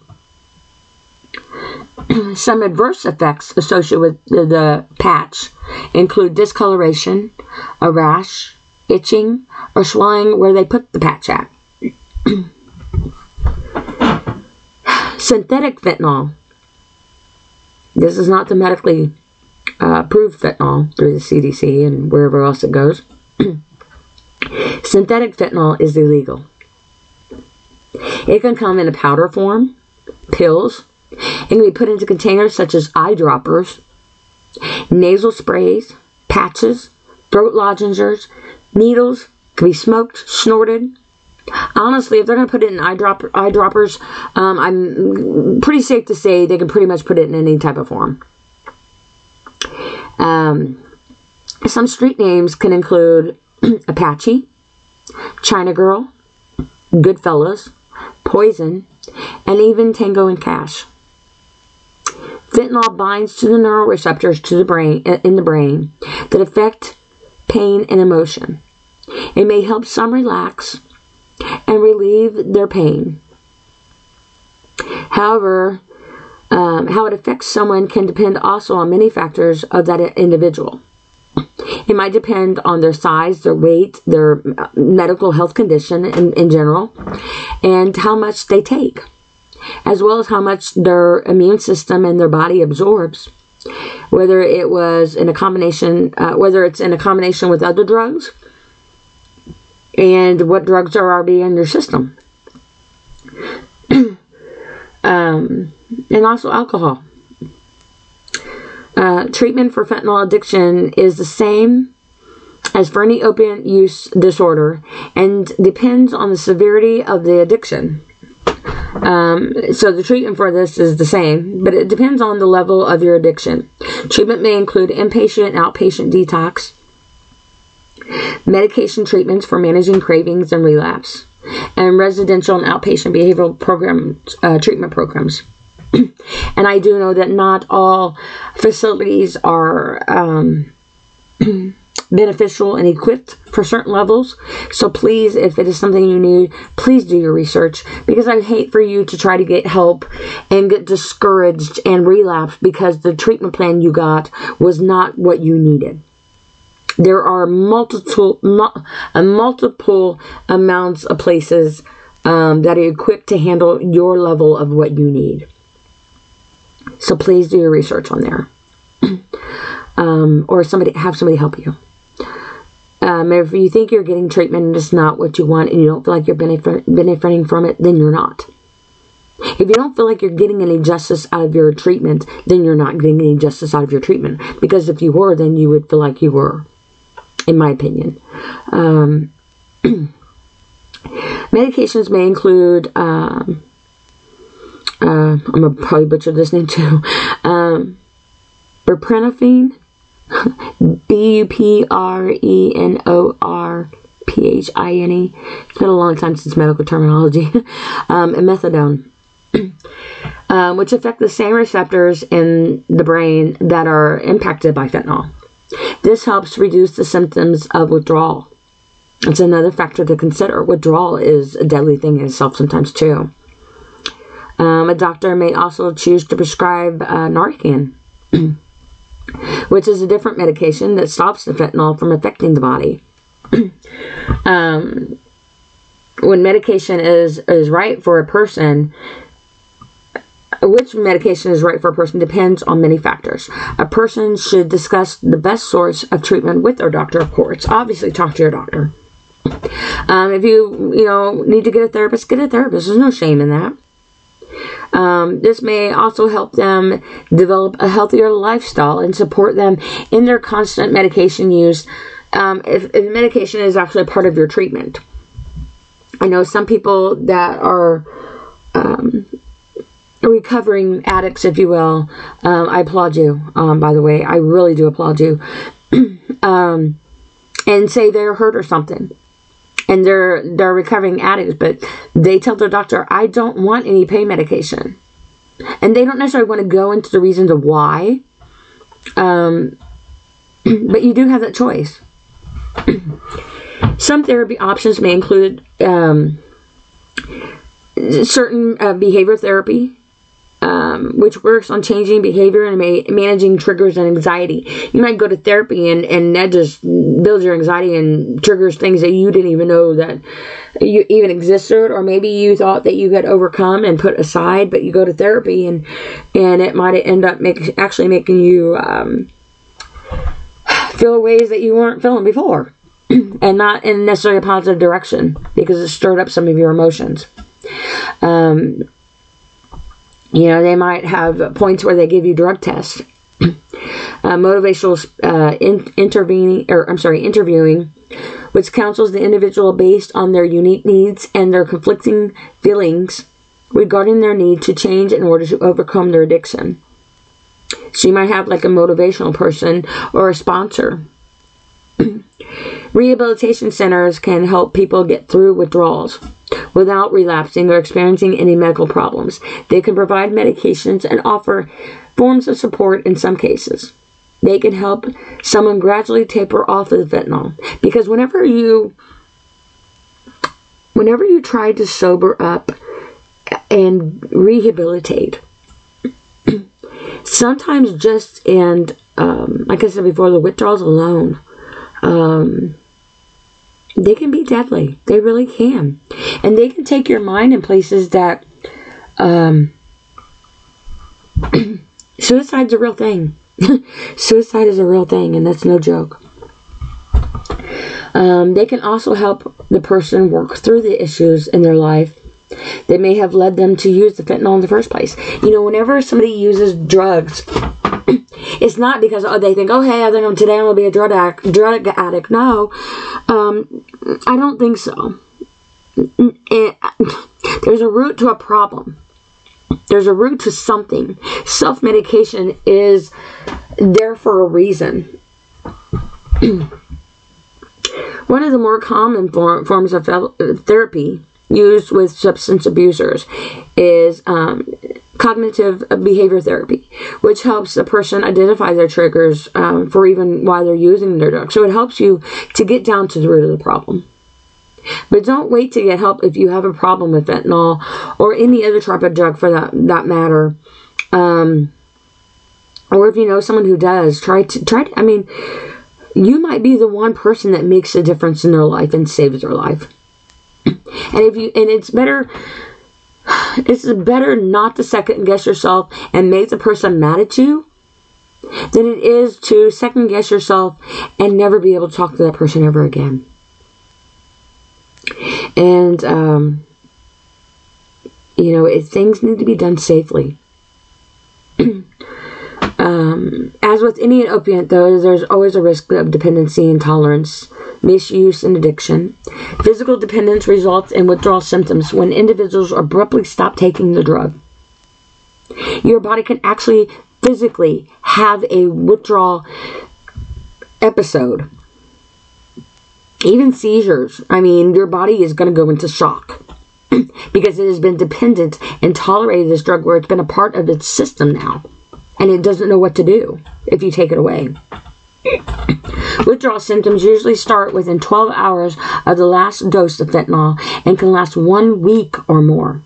Some adverse effects associated with the, the patch include discoloration, a rash, itching, or swelling where they put the patch at. Synthetic fentanyl. This is not the medically uh, approved fentanyl through the CDC and wherever else it goes. Synthetic fentanyl is illegal. It can come in a powder form, pills, it can be put into containers such as eyedroppers, nasal sprays, patches, throat lozenges, needles, can be smoked, snorted. Honestly, if they're going to put it in eyedropper, eyedroppers, um, I'm pretty safe to say they can pretty much put it in any type of form. Um, some street names can include Apache, China Girl, Goodfellas, Poison, and even Tango and Cash. Fentanyl binds to the neuroreceptors to the brain in the brain that affect pain and emotion. It may help some relax and relieve their pain. However, um, how it affects someone can depend also on many factors of that individual. It might depend on their size, their weight, their uh, medical health condition in, in general, and how much they take, as well as how much their immune system and their body absorbs. Whether it was in a combination, uh, whether it's in a combination with other drugs, and what drugs are already in your system. um, and also alcohol. Uh, treatment for fentanyl addiction is the same as for any opiate use disorder and depends on the severity of the addiction. Um, so the treatment for this is the same, but it depends on the level of your addiction. Treatment may include inpatient and outpatient detox, medication treatments for managing cravings and relapse, and residential and outpatient behavioral program uh, treatment programs. and I do know that not all facilities are um, beneficial and equipped for certain levels. So please, if it is something you need, please do your research because I hate for you to try to get help and get discouraged and relapse because the treatment plan you got was not what you needed. There are multiple, multiple amounts of places um, that are equipped to handle your level of what you need. So please do your research on there. um, or somebody have somebody help you. Um, if you think you're getting treatment and it's not what you want and you don't feel like you're benefit, benefiting from it, then you're not. If you don't feel like you're getting any justice out of your treatment, then you're not getting any justice out of your treatment. Because if you were, then you would feel like you were, in my opinion. Um, medications may include um, uh, I'm gonna probably butcher this name too. Um, buprenorphine, B U P R E N O R P H I N E. It's been a long time since medical terminology. um, and methadone, um, which affect the same receptors in the brain that are impacted by fentanyl. This helps reduce the symptoms of withdrawal. It's another factor to consider. Withdrawal is a deadly thing in itself sometimes too. Um, a doctor may also choose to prescribe uh, Narcan, which is a different medication that stops the fentanyl from affecting the body. um, when medication is is right for a person, which medication is right for a person depends on many factors. A person should discuss the best source of treatment with their doctor, of course. Obviously, talk to your doctor. Um, if you you know need to get a therapist, get a therapist. There's no shame in that. Um, this may also help them develop a healthier lifestyle and support them in their constant medication use um, if, if medication is actually part of your treatment. I know some people that are um, recovering addicts, if you will. Um, I applaud you, um, by the way. I really do applaud you. um, and say they're hurt or something. And they're they're recovering addicts, but they tell their doctor, I don't want any pain medication. And they don't necessarily want to go into the reasons of why. Um, but you do have that choice. Some therapy options may include um, certain uh, behavior therapy, um, which works on changing behavior and ma- managing triggers and anxiety. You might go to therapy and, and that just builds your anxiety and triggers things that you didn't even know that you even existed, or maybe you thought that you had overcome and put aside, but you go to therapy and and it might end up make, actually making you um, feel ways that you weren't feeling before. and not in necessarily a positive direction because it stirred up some of your emotions. Um, you know, they might have points where they give you drug tests, uh, motivational uh, in, intervening, or I'm sorry, interviewing, which counsels the individual based on their unique needs and their conflicting feelings regarding their need to change in order to overcome their addiction. So you might have like a motivational person or a sponsor. Rehabilitation centers can help people get through withdrawals without relapsing or experiencing any medical problems. They can provide medications and offer forms of support in some cases. They can help someone gradually taper off of the fentanyl because whenever you whenever you try to sober up and rehabilitate sometimes just and um, like I said before, the withdrawals alone, um, they can be deadly. They really can, and they can take your mind in places that um, suicide's a real thing. Suicide is a real thing, and that's no joke. Um, they can also help the person work through the issues in their life that may have led them to use the fentanyl in the first place. You know, whenever somebody uses drugs, it's not because oh they think oh hey I think today I'm gonna be a drug addict. Drug addict. No, um, I don't think so. It, there's a root to a problem. There's a root to something. Self medication is there for a reason. One of the more common form, forms of therapy used with substance abusers is um, cognitive behavior therapy, which helps the person identify their triggers um, for even why they're using their drug. So it helps you to get down to the root of the problem. But don't wait to get help if you have a problem with fentanyl or any other type of drug for that that matter. Um, or if you know someone who does, try to try. To, I mean, you might be the one person that makes a difference in their life and saves their life. And if you and it's better it's better not to second guess yourself and make the person mad at you than it is to second guess yourself and never be able to talk to that person ever again. And um, you know, things need to be done safely. Um, as with any opiate, though, there's always a risk of dependency, intolerance, misuse, and addiction. Physical dependence results in withdrawal symptoms when individuals abruptly stop taking the drug. Your body can actually physically have a withdrawal episode. Even seizures. I mean, your body is going to go into shock because it has been dependent and tolerated this drug where it's been a part of its system now and it doesn't know what to do if you take it away. Withdrawal symptoms usually start within 12 hours of the last dose of fentanyl and can last one week or more.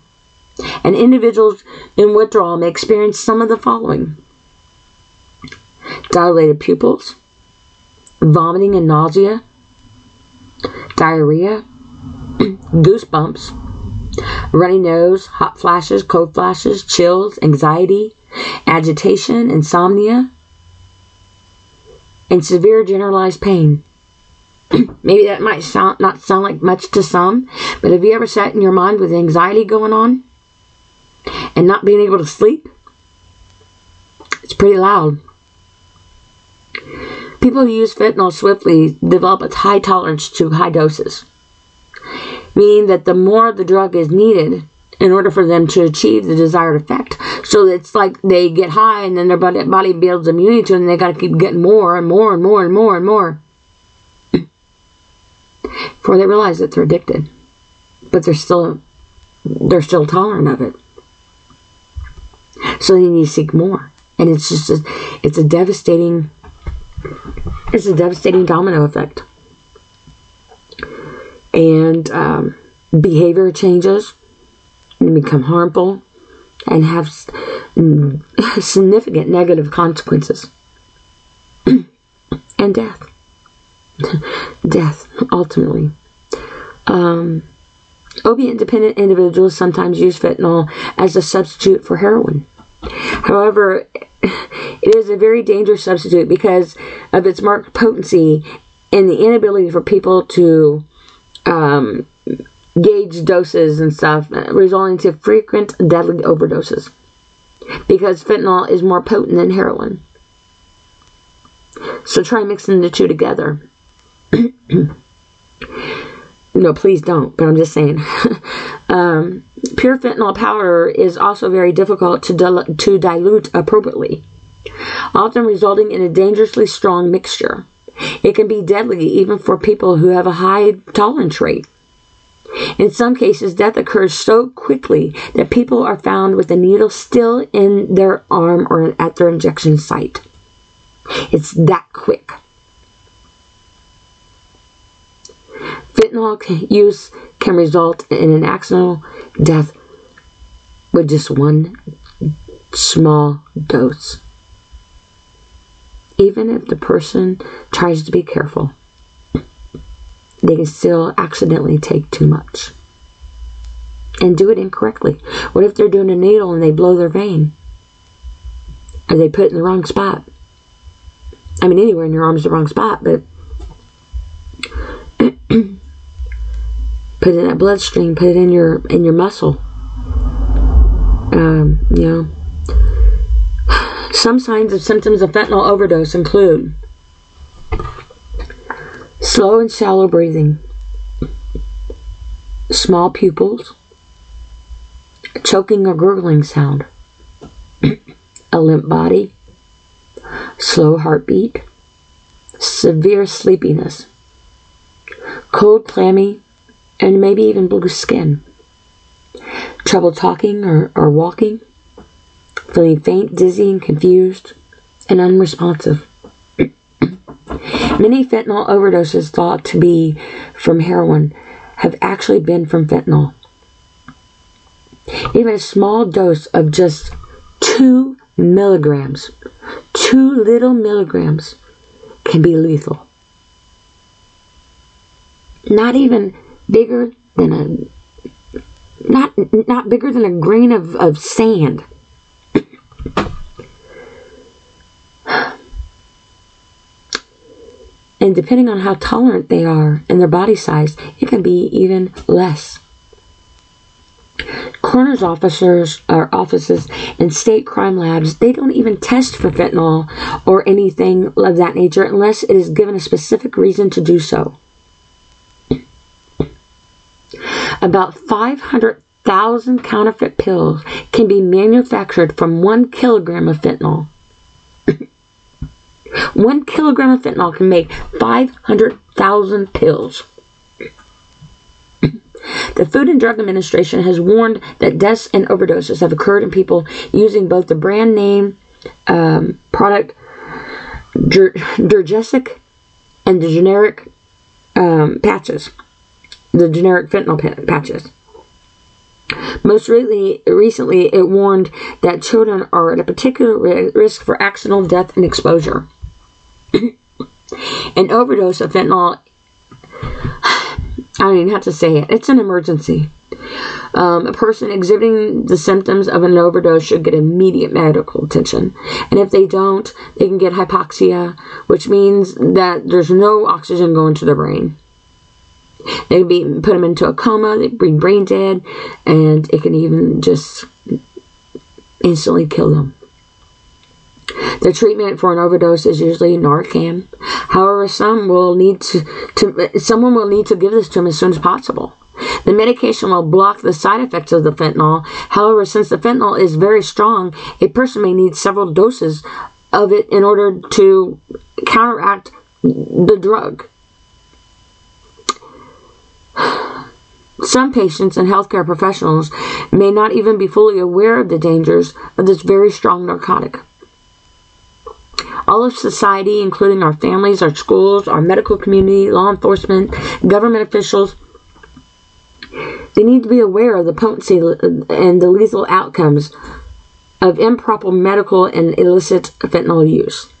And individuals in withdrawal may experience some of the following dilated pupils, vomiting and nausea, diarrhea, goosebumps, runny nose, hot flashes, cold flashes, chills, anxiety, agitation, insomnia, and severe generalized pain. Maybe that might sound not sound like much to some, but have you ever sat in your mind with anxiety going on and not being able to sleep? It's pretty loud. People who use fentanyl swiftly develop a high tolerance to high doses, meaning that the more the drug is needed in order for them to achieve the desired effect. So it's like they get high and then their body, body builds immunity to it and they got to keep getting more and more and more and more and more before they realize that they're addicted. But they're still they're still tolerant of it. So need to seek more. And it's just a, it's a devastating it's a devastating domino effect. And um, behavior changes and become harmful and have significant negative consequences. and death. death, ultimately. Um, opiate dependent individuals sometimes use fentanyl as a substitute for heroin. However, it is a very dangerous substitute because of its marked potency and the inability for people to um, gauge doses and stuff, resulting to frequent deadly overdoses. Because fentanyl is more potent than heroin. So try mixing the two together. no, please don't, but I'm just saying. um, pure fentanyl powder is also very difficult to, dil- to dilute appropriately, often resulting in a dangerously strong mixture. It can be deadly even for people who have a high tolerance rate. In some cases, death occurs so quickly that people are found with a needle still in their arm or at their injection site. It's that quick. Fentanyl use can result in an accidental death with just one small dose. Even if the person tries to be careful they can still accidentally take too much and do it incorrectly. What if they're doing a needle and they blow their vein? Or they put it in the wrong spot? I mean, anywhere in your arm is the wrong spot, but put it in that bloodstream, put it in your in your muscle. Um, you know, some signs of symptoms of fentanyl overdose include Slow and shallow breathing. Small pupils. Choking or gurgling sound. a limp body. Slow heartbeat. Severe sleepiness. Cold, clammy, and maybe even blue skin. Trouble talking or, or walking. Feeling faint, dizzy, and confused, and unresponsive. Many fentanyl overdoses thought to be from heroin have actually been from fentanyl. Even a small dose of just two milligrams, two little milligrams, can be lethal. Not even bigger than a not not bigger than a grain of, of sand. And depending on how tolerant they are and their body size, it can be even less. Coroner's officers or offices and state crime labs, they don't even test for fentanyl or anything of that nature unless it is given a specific reason to do so. About 500,000 counterfeit pills can be manufactured from one kilogram of fentanyl. One kilogram of fentanyl can make 500,000 pills. The Food and Drug Administration has warned that deaths and overdoses have occurred in people using both the brand name um, product Duragesic and the generic um, patches, the generic fentanyl patches. Most recently, recently, it warned that children are at a particular risk for accidental death and exposure. An overdose of fentanyl, I don't even have to say it, it's an emergency. Um, a person exhibiting the symptoms of an overdose should get immediate medical attention. And if they don't, they can get hypoxia, which means that there's no oxygen going to the brain. They can be put them into a coma, they bring brain dead, and it can even just instantly kill them. The treatment for an overdose is usually Narcan. However, some will need to, to someone will need to give this to them as soon as possible. The medication will block the side effects of the fentanyl. However, since the fentanyl is very strong, a person may need several doses of it in order to counteract the drug. Some patients and healthcare professionals may not even be fully aware of the dangers of this very strong narcotic. All of society, including our families, our schools, our medical community, law enforcement, government officials, they need to be aware of the potency and the lethal outcomes of improper medical and illicit fentanyl use.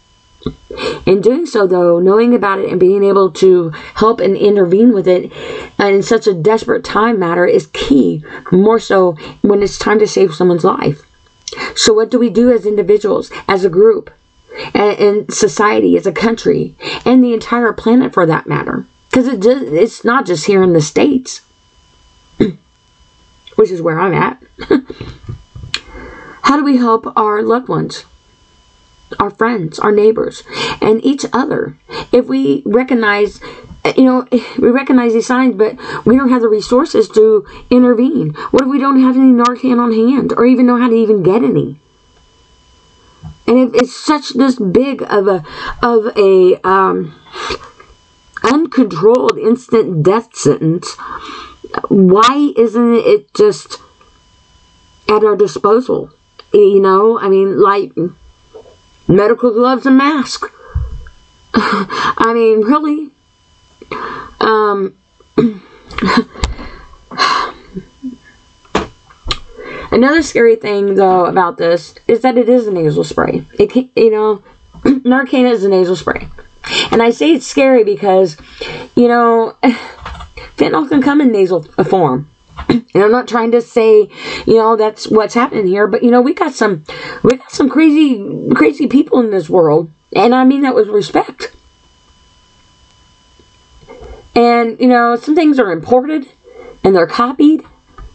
In doing so, though, knowing about it and being able to help and intervene with it in such a desperate time matter is key, more so when it's time to save someone's life. So, what do we do as individuals, as a group, and, society, as a country, and the entire planet for that matter? Because it just, it's not just here in the States, which is where I'm at. How do we help our loved ones? our friends, our neighbors, and each other. If we recognize, you know, we recognize these signs, but we don't have the resources to intervene. What if we don't have any Narcan on hand, or even know how to even get any? And if it's such this big of a of a um, uncontrolled instant death sentence, why isn't it just at our disposal? You know, I mean, like medical gloves and mask. I mean, really. Um, another scary thing, though, about this is that it is a nasal spray. It, you know, Narcan is a nasal spray, and I say it's scary because, you know, fentanyl can come in nasal form. And I'm not trying to say, you know, that's what's happening here, but you know, we got some we got some crazy crazy people in this world. And I mean that with respect. And you know, some things are imported and they're copied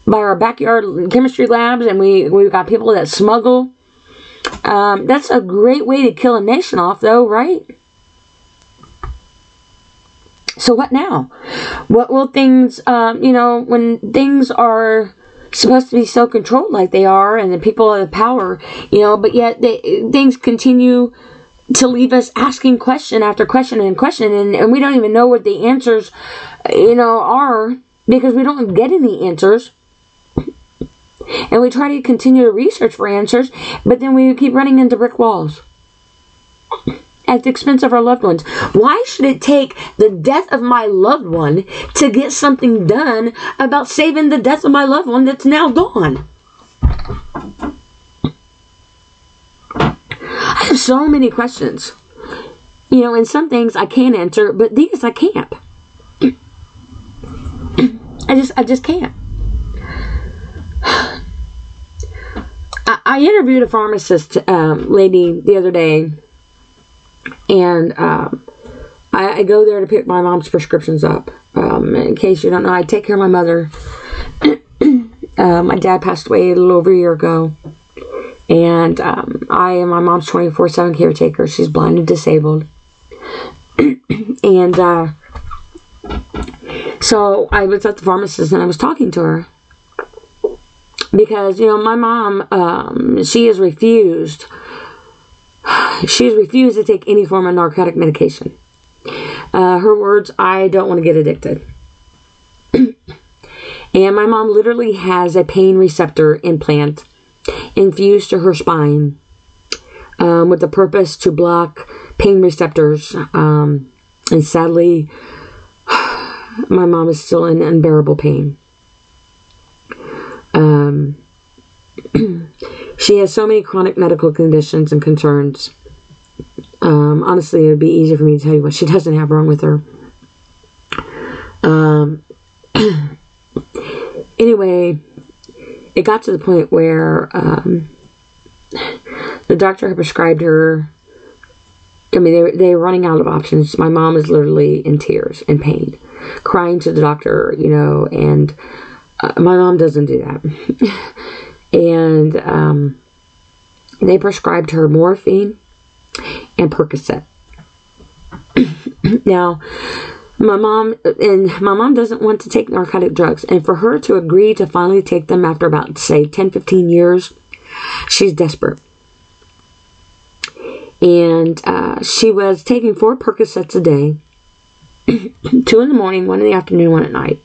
by our backyard chemistry labs and we we've got people that smuggle. Um, that's a great way to kill a nation off though, right? So what now? What will things, um, you know, when things are supposed to be so controlled like they are, and the people have the power, you know, but yet they, things continue to leave us asking question after question and question, and, and we don't even know what the answers, you know, are because we don't get any answers. And we try to continue to research for answers, but then we keep running into brick walls at the expense of our loved ones. Why should it take the death of my loved one to get something done about saving the death of my loved one that's now gone? I have so many questions. You know, and some things I can answer, but these I can't. I just I just can't. I, I interviewed a pharmacist um, lady the other day and um, I, I, go there to pick my mom's prescriptions up. Um, in case you don't know, I take care of my mother. uh, my dad passed away a little over a year ago, and um, I am my mom's 24 7 caretaker. She's blind and disabled. and uh, so I was at the pharmacist and I was talking to her because, you know, my mom, um, she has refused She's refused to take any form of narcotic medication. Uh, her words, I don't want to get addicted. and my mom literally has a pain receptor implant infused to her spine um, with the purpose to block pain receptors um, And sadly, my mom is still in unbearable pain. Um, she has so many chronic medical conditions and concerns. Um, honestly, it would be easier for me to tell you what she doesn't have wrong with her. Um, anyway, it got to the point where um, the doctor had prescribed her. I mean, they were, they were running out of options. My mom is literally in tears, in pain, crying to the doctor, you know, and uh, my mom doesn't do that. and um, they prescribed her morphine and Percocet. now, my mom and my mom doesn't want to take narcotic drugs, and for her to agree to finally take them after about say 10 15 years, she's desperate. And uh, she was taking four Percocets a day, two in the morning, one in the afternoon, one at night.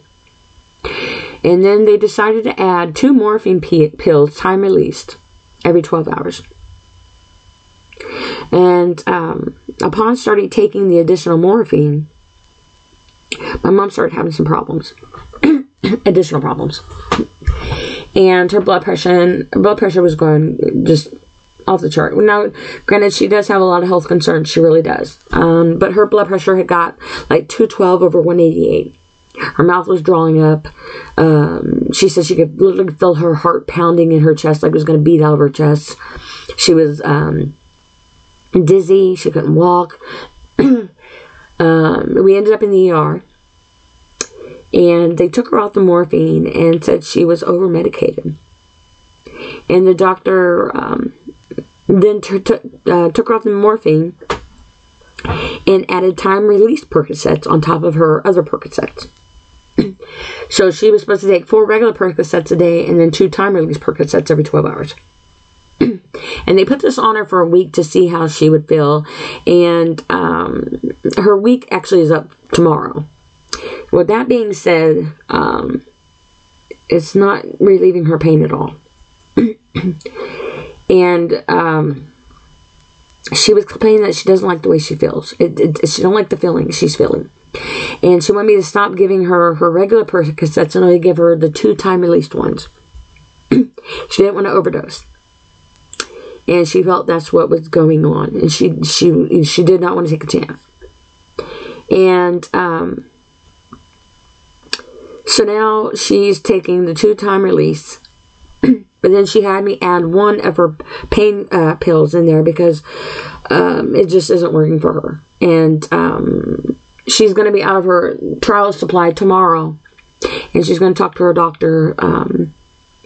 And then they decided to add two morphine pills, time released, every 12 hours. And um, upon starting taking the additional morphine, my mom started having some problems, additional problems, and her blood pressure blood pressure was going just off the chart. Now, granted, she does have a lot of health concerns. She really does. Um, but her blood pressure had got like 212 over 188. Her mouth was drawing up. Um, she said she could literally feel her heart pounding in her chest, like it was going to beat out of her chest. She was um, dizzy. She couldn't walk. um, we ended up in the ER. And they took her off the morphine and said she was over medicated. And the doctor um, then t- t- uh, took her off the morphine and added time release Percocets on top of her other Percocets. so she was supposed to take four regular Percocets a day and then two time release Percocets every 12 hours. and they put this on her for a week to see how she would feel. And um, her week actually is up tomorrow. With that being said, um, it's not relieving her pain at all. and um, she was complaining that she doesn't like the way she feels. It, it, she don't like the feeling she's feeling. And she wanted me to stop giving her her regular Percocets and only give her the two time released ones. she didn't want to overdose and she felt that's what was going on, and she she she did not want to take a chance. And um, so now she's taking the two time release, but then she had me add one of her pain uh, pills in there because um, it just isn't working for her, and um, she's going to be out of her trial supply tomorrow, and she's going to talk to her doctor um,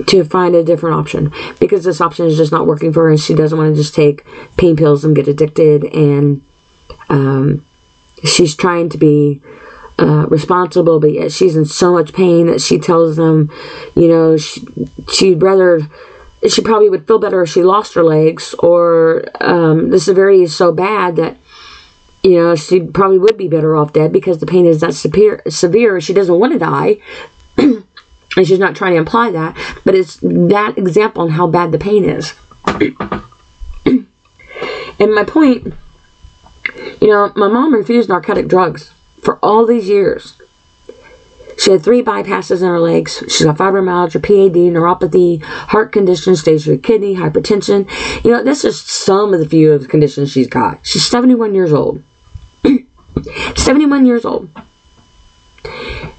to find a different option because this option is just not working for her and she doesn't want to just take pain pills and get addicted and um, she's trying to be uh, responsible but yet she's in so much pain that she tells them you know she, she'd rather she probably would feel better if she lost her legs or um, the severity is so bad that you know she probably would be better off dead because the pain is that severe she doesn't want to die and she's not trying to imply that, but it's that example on how bad the pain is. and my point, you know, my mom refused narcotic drugs for all these years. She had three bypasses in her legs. She's got fibromyalgia, PAD, neuropathy, heart condition, stage 3 kidney, hypertension. You know, this is some of the few of the conditions she's got. She's 71 years old. 71 years old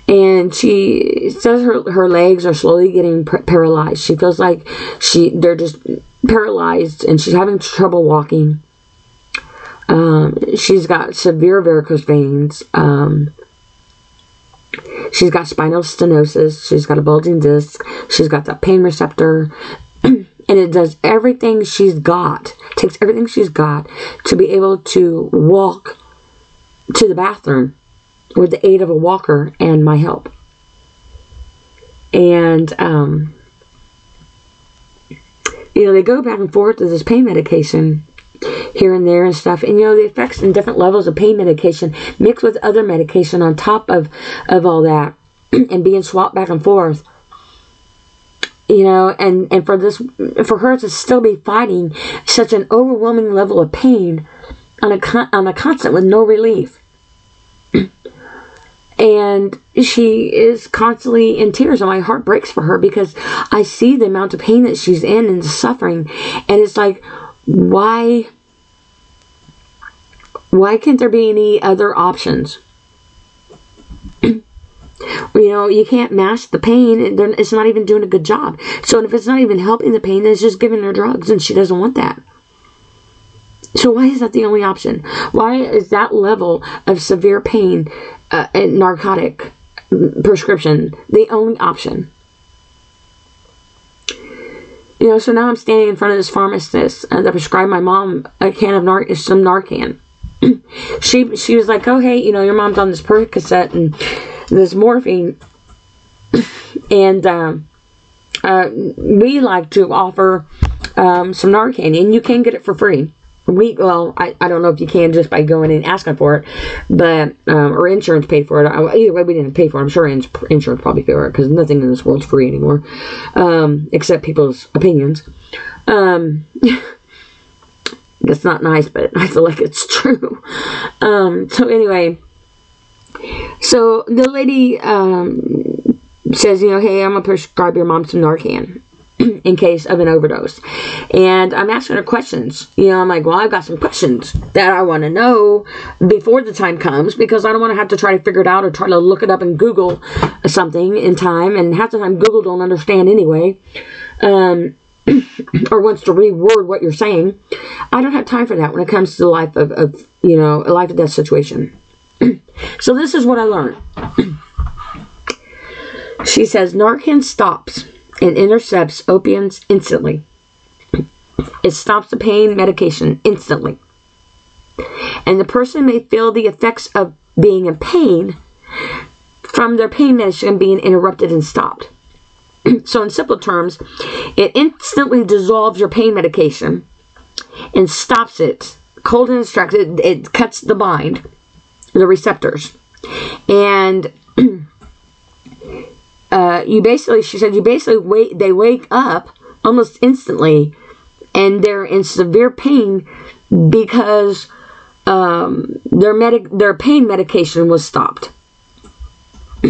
and she says her her legs are slowly getting paralyzed. She feels like she they're just paralyzed, and she's having trouble walking. Um, she's got severe varicose veins. Um, she's got spinal stenosis. She's got a bulging disc. She's got the pain receptor. and it does everything she's got, takes everything she's got to be able to walk to the bathroom with the aid of a walker and my help. And, um, you know, they go back and forth with this pain medication here and there and stuff. And, you know, the effects and different levels of pain medication mixed with other medication on top of, of all that and being swapped back and forth. You know, and, and for this, for her to still be fighting such an overwhelming level of pain on a, on a constant with no relief and she is constantly in tears and my heart breaks for her because i see the amount of pain that she's in and suffering. And it's like why why can't there be any other options? You know you can't mask the pain. It's not even doing a good job. So if it's not even helping the pain it's just giving her drugs and she doesn't want that so why is that the only option? Why is that level of severe pain uh, and narcotic prescription the only option? You know, so now I'm standing in front of this pharmacist uh, that prescribed my mom a can of Nar- some Narcan. she she was like, "Oh hey, you know, your mom's on this Percocet and this morphine, and um, uh, we like to offer um, some Narcan, and you can get it for free." We well I, I don't know if you can just by going and asking for it but um, or insurance paid for it. Either way we didn't pay for it. I'm sure ins- insurance probably paid for it because nothing in this world's free anymore um, except people's opinions. Um, that's not nice but i feel like it's true. Um, so anyway so the lady um, says you know hey i'm gonna prescribe your mom some narcan in case of an overdose. And I'm asking her questions. You know, I'm like, well, I've got some questions that I want to know before the time comes because I don't want to have to try to figure it out or try to look it up in Google something in time. And half the time, Google don't understand anyway. Um, or wants to reword what you're saying. I don't have time for that when it comes to the life of, of you know, a life or death situation. so this is what I learned. she says Narcan stops and intercepts opiates instantly. It stops the pain medication instantly. And the person may feel the effects of being in pain from their pain medication being interrupted and stopped. so, in simple terms, it instantly dissolves your pain medication and stops it cold and extracted. It cuts the bind, the receptors. And uh, you basically, she said, you basically wait, they wake up almost instantly and they're in severe pain because um, their medic, their pain medication was stopped.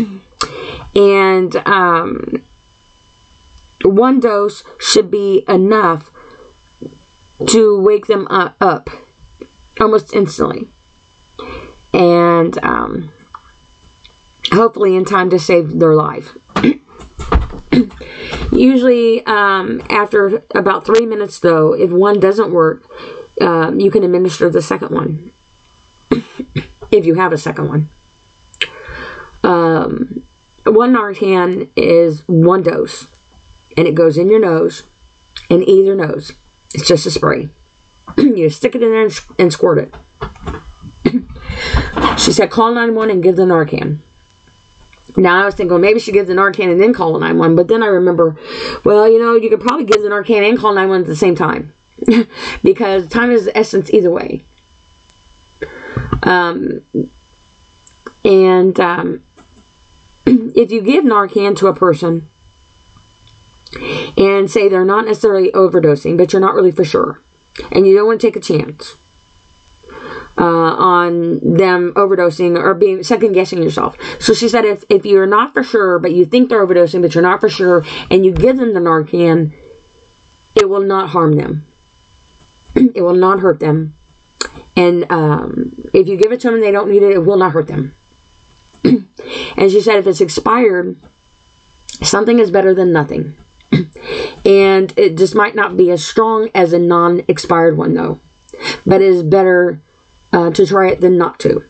and um, one dose should be enough to wake them up almost instantly. And um, hopefully in time to save their life. Usually, um, after about three minutes, though, if one doesn't work, um, you can administer the second one. if you have a second one. Um, one Narcan is one dose, and it goes in your nose, in either nose. It's just a spray. you stick it in there and, and squirt it. she said, call 911 and give the Narcan. Now I was thinking, well, maybe she gives an Narcan and then call 911. But then I remember, well, you know, you could probably give an Narcan and call 911 at the same time. because time is essence either way. Um, and um, if you give Narcan to a person and say they're not necessarily overdosing, but you're not really for sure, and you don't want to take a chance, uh, on them overdosing or being second guessing yourself. So she said, if, if you're not for sure, but you think they're overdosing, but you're not for sure, and you give them the Narcan, it will not harm them. it will not hurt them. And um, if you give it to them and they don't need it, it will not hurt them. and she said, if it's expired, something is better than nothing. and it just might not be as strong as a non expired one, though. But it is better uh, to try it than not to.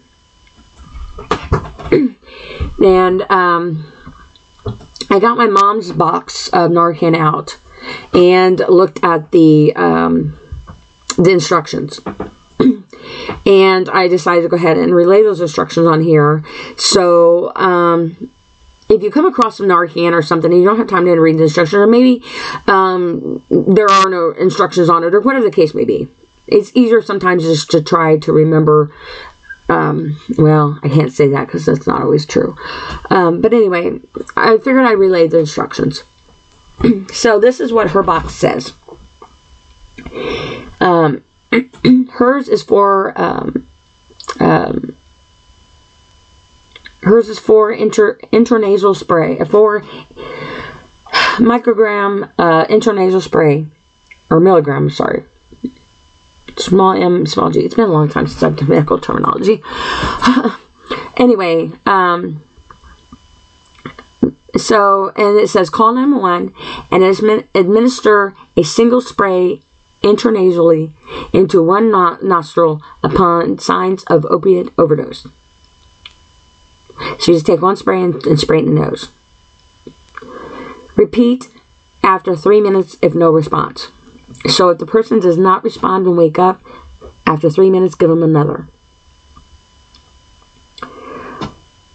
and um, I got my mom's box of Narcan out and looked at the um, the instructions. and I decided to go ahead and relay those instructions on here. So, um, if you come across some Narcan or something and you don't have time to read the instructions, or maybe um, there are no instructions on it, or whatever the case may be, it's easier sometimes just to try to remember. Um, well, I can't say that because that's not always true. Um, but anyway, I figured I'd relay the instructions. so this is what her box says. Um, hers is for um, um, hers is for inter, intranasal spray, a four microgram uh, intranasal spray, or milligram, sorry. Small m, small g. It's been a long time since I've done medical terminology. anyway, um, so, and it says call 911 and administer a single spray intranasally into one nostril upon signs of opiate overdose. So you just take one spray and, and spray it in the nose. Repeat after three minutes if no response. So if the person does not respond and wake up, after three minutes, give them another.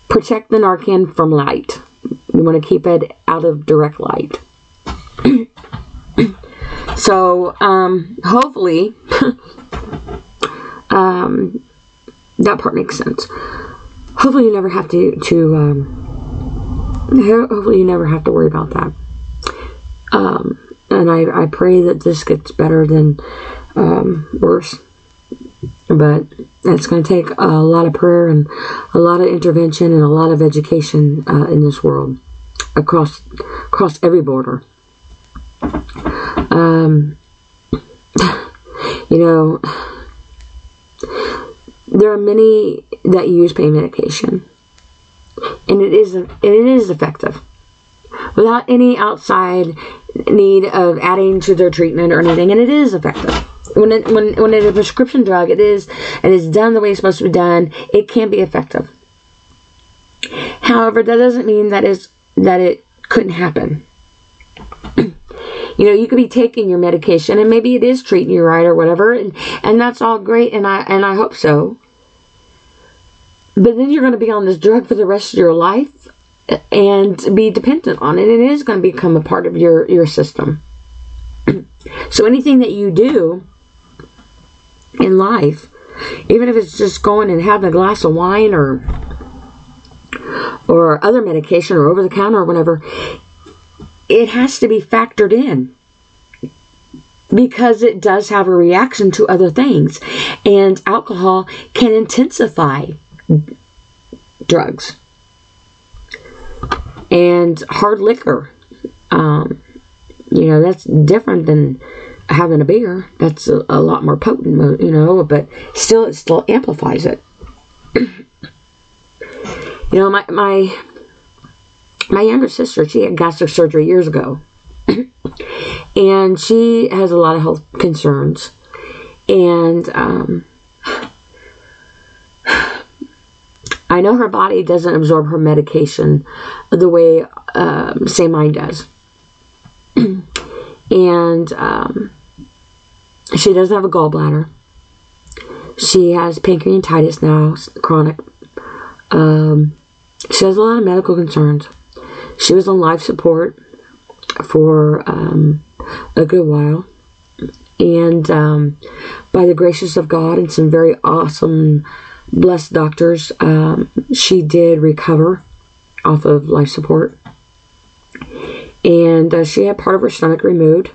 Protect the Narcan from light. You want to keep it out of direct light. so, um, hopefully, um, that part makes sense. Hopefully, you never have to to um, hopefully you never have to worry about that. Um, and I, I pray that this gets better than um, worse. But it's going to take a lot of prayer and a lot of intervention and a lot of education uh, in this world across across every border. Um, you know, there are many that use pain medication, and it is it is effective without any outside need of adding to their treatment or anything, and it is effective. When it, when when it's a prescription drug, it is and it's done the way it's supposed to be done. It can be effective. However, that doesn't mean that is that it couldn't happen. you know, you could be taking your medication and maybe it is treating you right or whatever, and, and that's all great, and I and I hope so. But then you're going to be on this drug for the rest of your life and be dependent on it. It is going to become a part of your your system. so anything that you do in life, even if it's just going and having a glass of wine or or other medication or over the counter or whatever, it has to be factored in because it does have a reaction to other things. And alcohol can intensify drugs. And hard liquor, um, you know, that's different than having a beer. That's a, a lot more potent, you know, but still, it still amplifies it. You know, my my my younger sister, she had gastric surgery years ago, and she has a lot of health concerns, and um, I know her body doesn't absorb her medication the way um, say mine does, and um, she doesn't have a gallbladder. She has pancreatitis now, chronic. Um, she has a lot of medical concerns. She was on life support for um, a good while. And um, by the gracious of God and some very awesome, blessed doctors, um, she did recover off of life support. And uh, she had part of her stomach removed.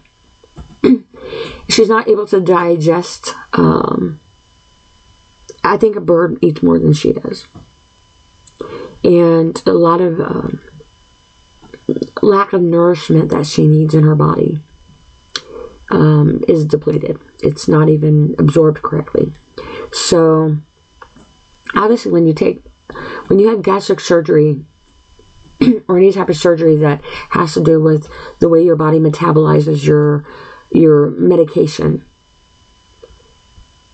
She's not able to digest. Um, I think a bird eats more than she does and a lot of um, lack of nourishment that she needs in her body um, is depleted. It's not even absorbed correctly. So, obviously, when you take, when you have gastric surgery, or any type of surgery that has to do with the way your body metabolizes your your medication.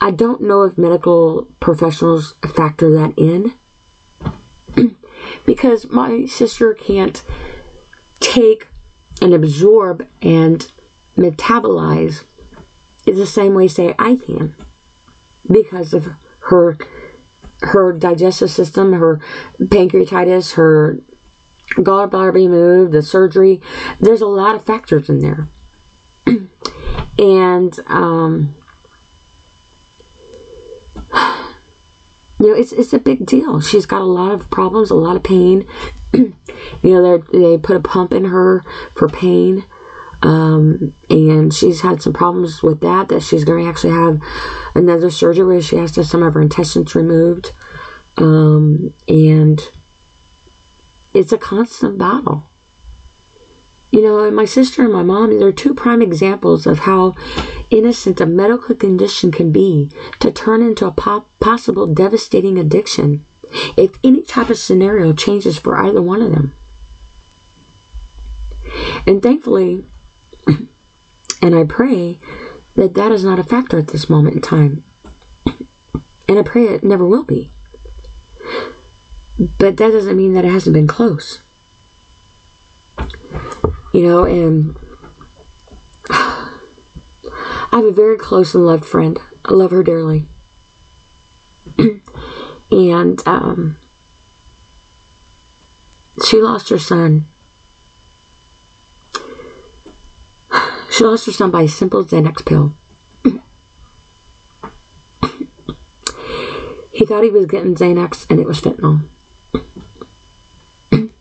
I don't know if medical professionals factor that in because my sister can't take and absorb and metabolize is the same way say I can because of her her digestive system, her pancreatitis, her gallbladder being moved, the surgery. There's a lot of factors in there. and um you know, it's it's a big deal. She's got a lot of problems, a lot of pain. you know, they put a pump in her for pain, um, and she's had some problems with that. That she's going to actually have another surgery where she has to have some of her intestines removed, um, and it's a constant battle. You know, my sister and my mom, they're two prime examples of how innocent a medical condition can be to turn into a po- possible devastating addiction if any type of scenario changes for either one of them. And thankfully, and I pray that that is not a factor at this moment in time. And I pray it never will be. But that doesn't mean that it hasn't been close. You know, and I have a very close and loved friend. I love her dearly. and um, she lost her son. She lost her son by a simple Xanax pill. he thought he was getting Xanax and it was fentanyl.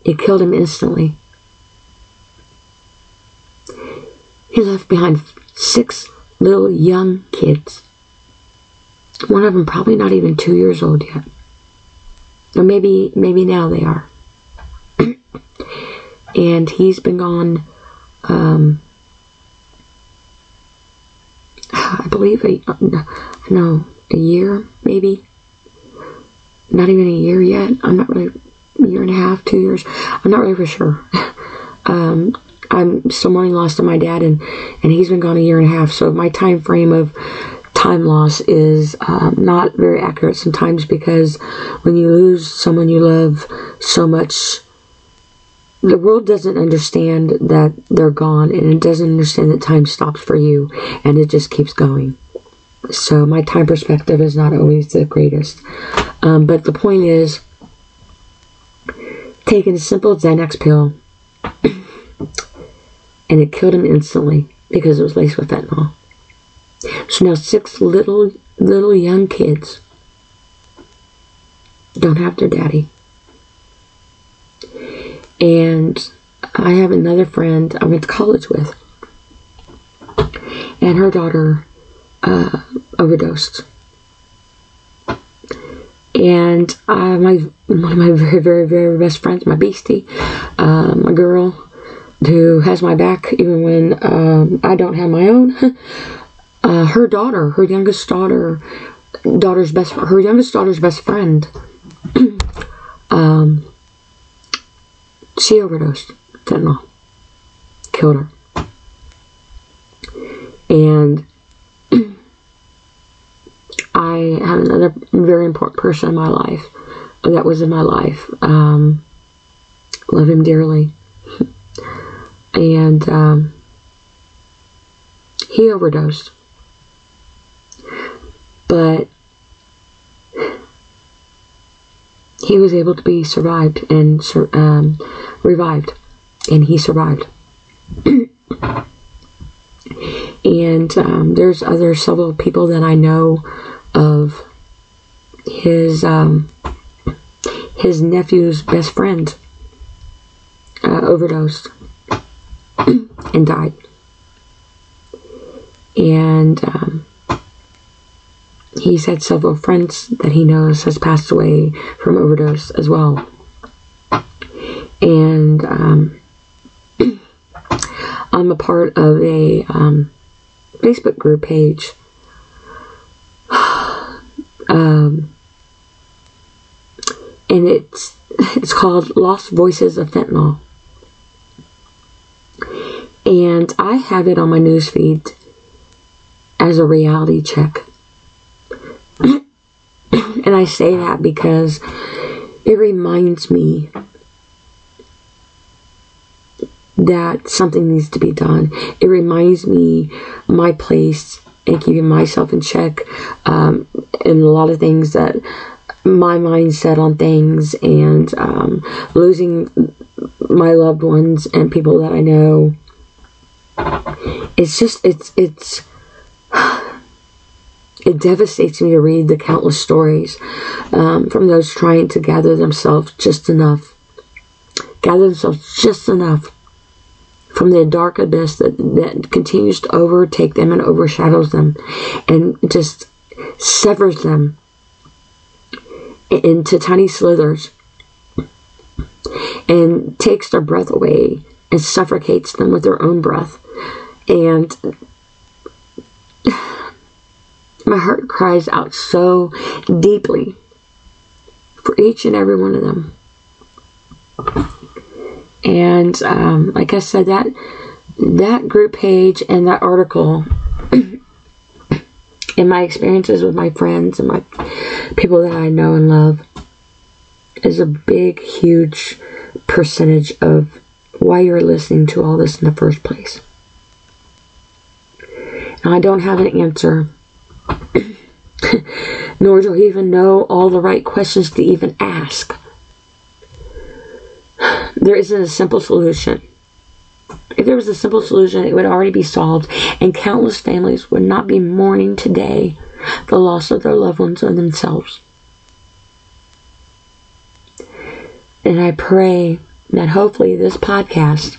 It killed him instantly. He left behind six little young kids. One of them probably not even two years old yet. Or maybe, maybe now they are. and he's been gone, um, I believe, a, no, a year, maybe. Not even a year yet. I'm not really, a year and a half, two years. I'm not really for sure. um, I'm still mourning loss to my dad, and and he's been gone a year and a half. So my time frame of time loss is um, not very accurate sometimes because when you lose someone you love so much, the world doesn't understand that they're gone, and it doesn't understand that time stops for you, and it just keeps going. So my time perspective is not always the greatest, um, but the point is taking a simple Xanax pill and it killed him instantly because it was laced with fentanyl. So now six little little young kids don't have their daddy. And I have another friend I went to college with, and her daughter uh, overdosed. And uh, my one of my very very very best friends, my beastie, uh, my girl, who has my back even when um, I don't have my own. Uh, her daughter, her youngest daughter, daughter's best, her youngest daughter's best friend, um, she overdosed fentanyl, killed her, and I have another very important person in my life that was in my life. Um, love him dearly and um, he overdosed. But he was able to be survived and um, revived, and he survived. and um, there's other several people that I know of his um, his nephew's best friend uh, overdosed and died. And um, he's had several friends that he knows has passed away from overdose as well. And um, I'm a part of a um, Facebook group page. Um, and it's it's called Lost Voices of Fentanyl and I have it on my newsfeed as a reality check. and I say that because it reminds me that something needs to be done. It reminds me my place and keeping myself in check um, and a lot of things that my mindset on things and um, losing my loved ones and people that I know it's just it's it's it devastates me to read the countless stories um, from those trying to gather themselves just enough gather themselves just enough from the dark abyss that, that continues to overtake them and overshadows them and just severs them into tiny slithers and takes their breath away and suffocates them with their own breath. And my heart cries out so deeply for each and every one of them. And um, like I said, that that group page and that article and my experiences with my friends and my people that I know and love is a big, huge percentage of why you're listening to all this in the first place. Now, I don't have an answer, nor do I even know all the right questions to even ask. There isn't a simple solution. If there was a simple solution, it would already be solved, and countless families would not be mourning today the loss of their loved ones or themselves. And I pray that hopefully this podcast,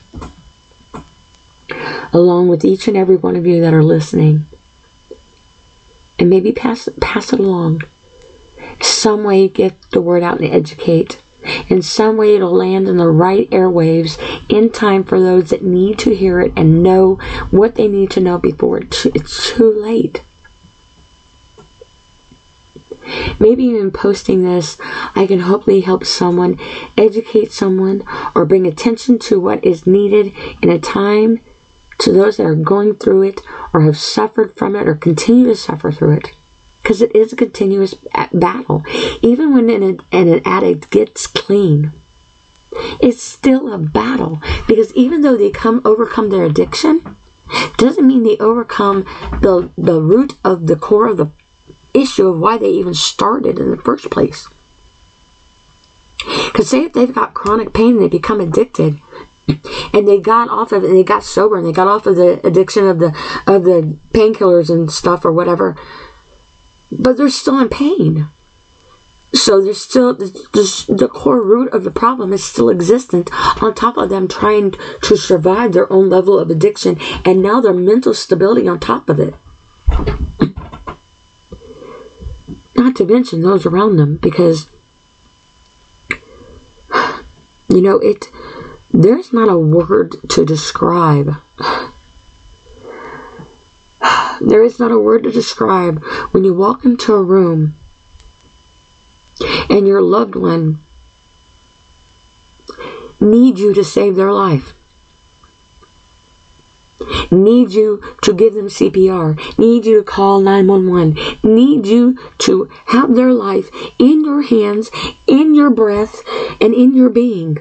along with each and every one of you that are listening, and maybe pass pass it along, some way get the word out and educate in some way, it'll land in the right airwaves in time for those that need to hear it and know what they need to know before it's too late. Maybe even posting this, I can hopefully help someone, educate someone, or bring attention to what is needed in a time to those that are going through it or have suffered from it or continue to suffer through it because it is a continuous battle. Even when an, an addict gets clean, it's still a battle because even though they come overcome their addiction, doesn't mean they overcome the the root of the core of the issue of why they even started in the first place. Because say if they've got chronic pain and they become addicted, and they got off of it and they got sober and they got off of the addiction of the of the painkillers and stuff or whatever but they're still in pain. So there's still the, the, core root of the problem is still existent on top of them trying to survive their own level of addiction and now their mental stability on top of it. Not to mention those around them because you know it there's not a word to describe there is not a word to describe when you walk into a room and your loved one needs you to save their life. Need you to give them CPR, need you to call 911, need you to have their life in your hands, in your breath, and in your being.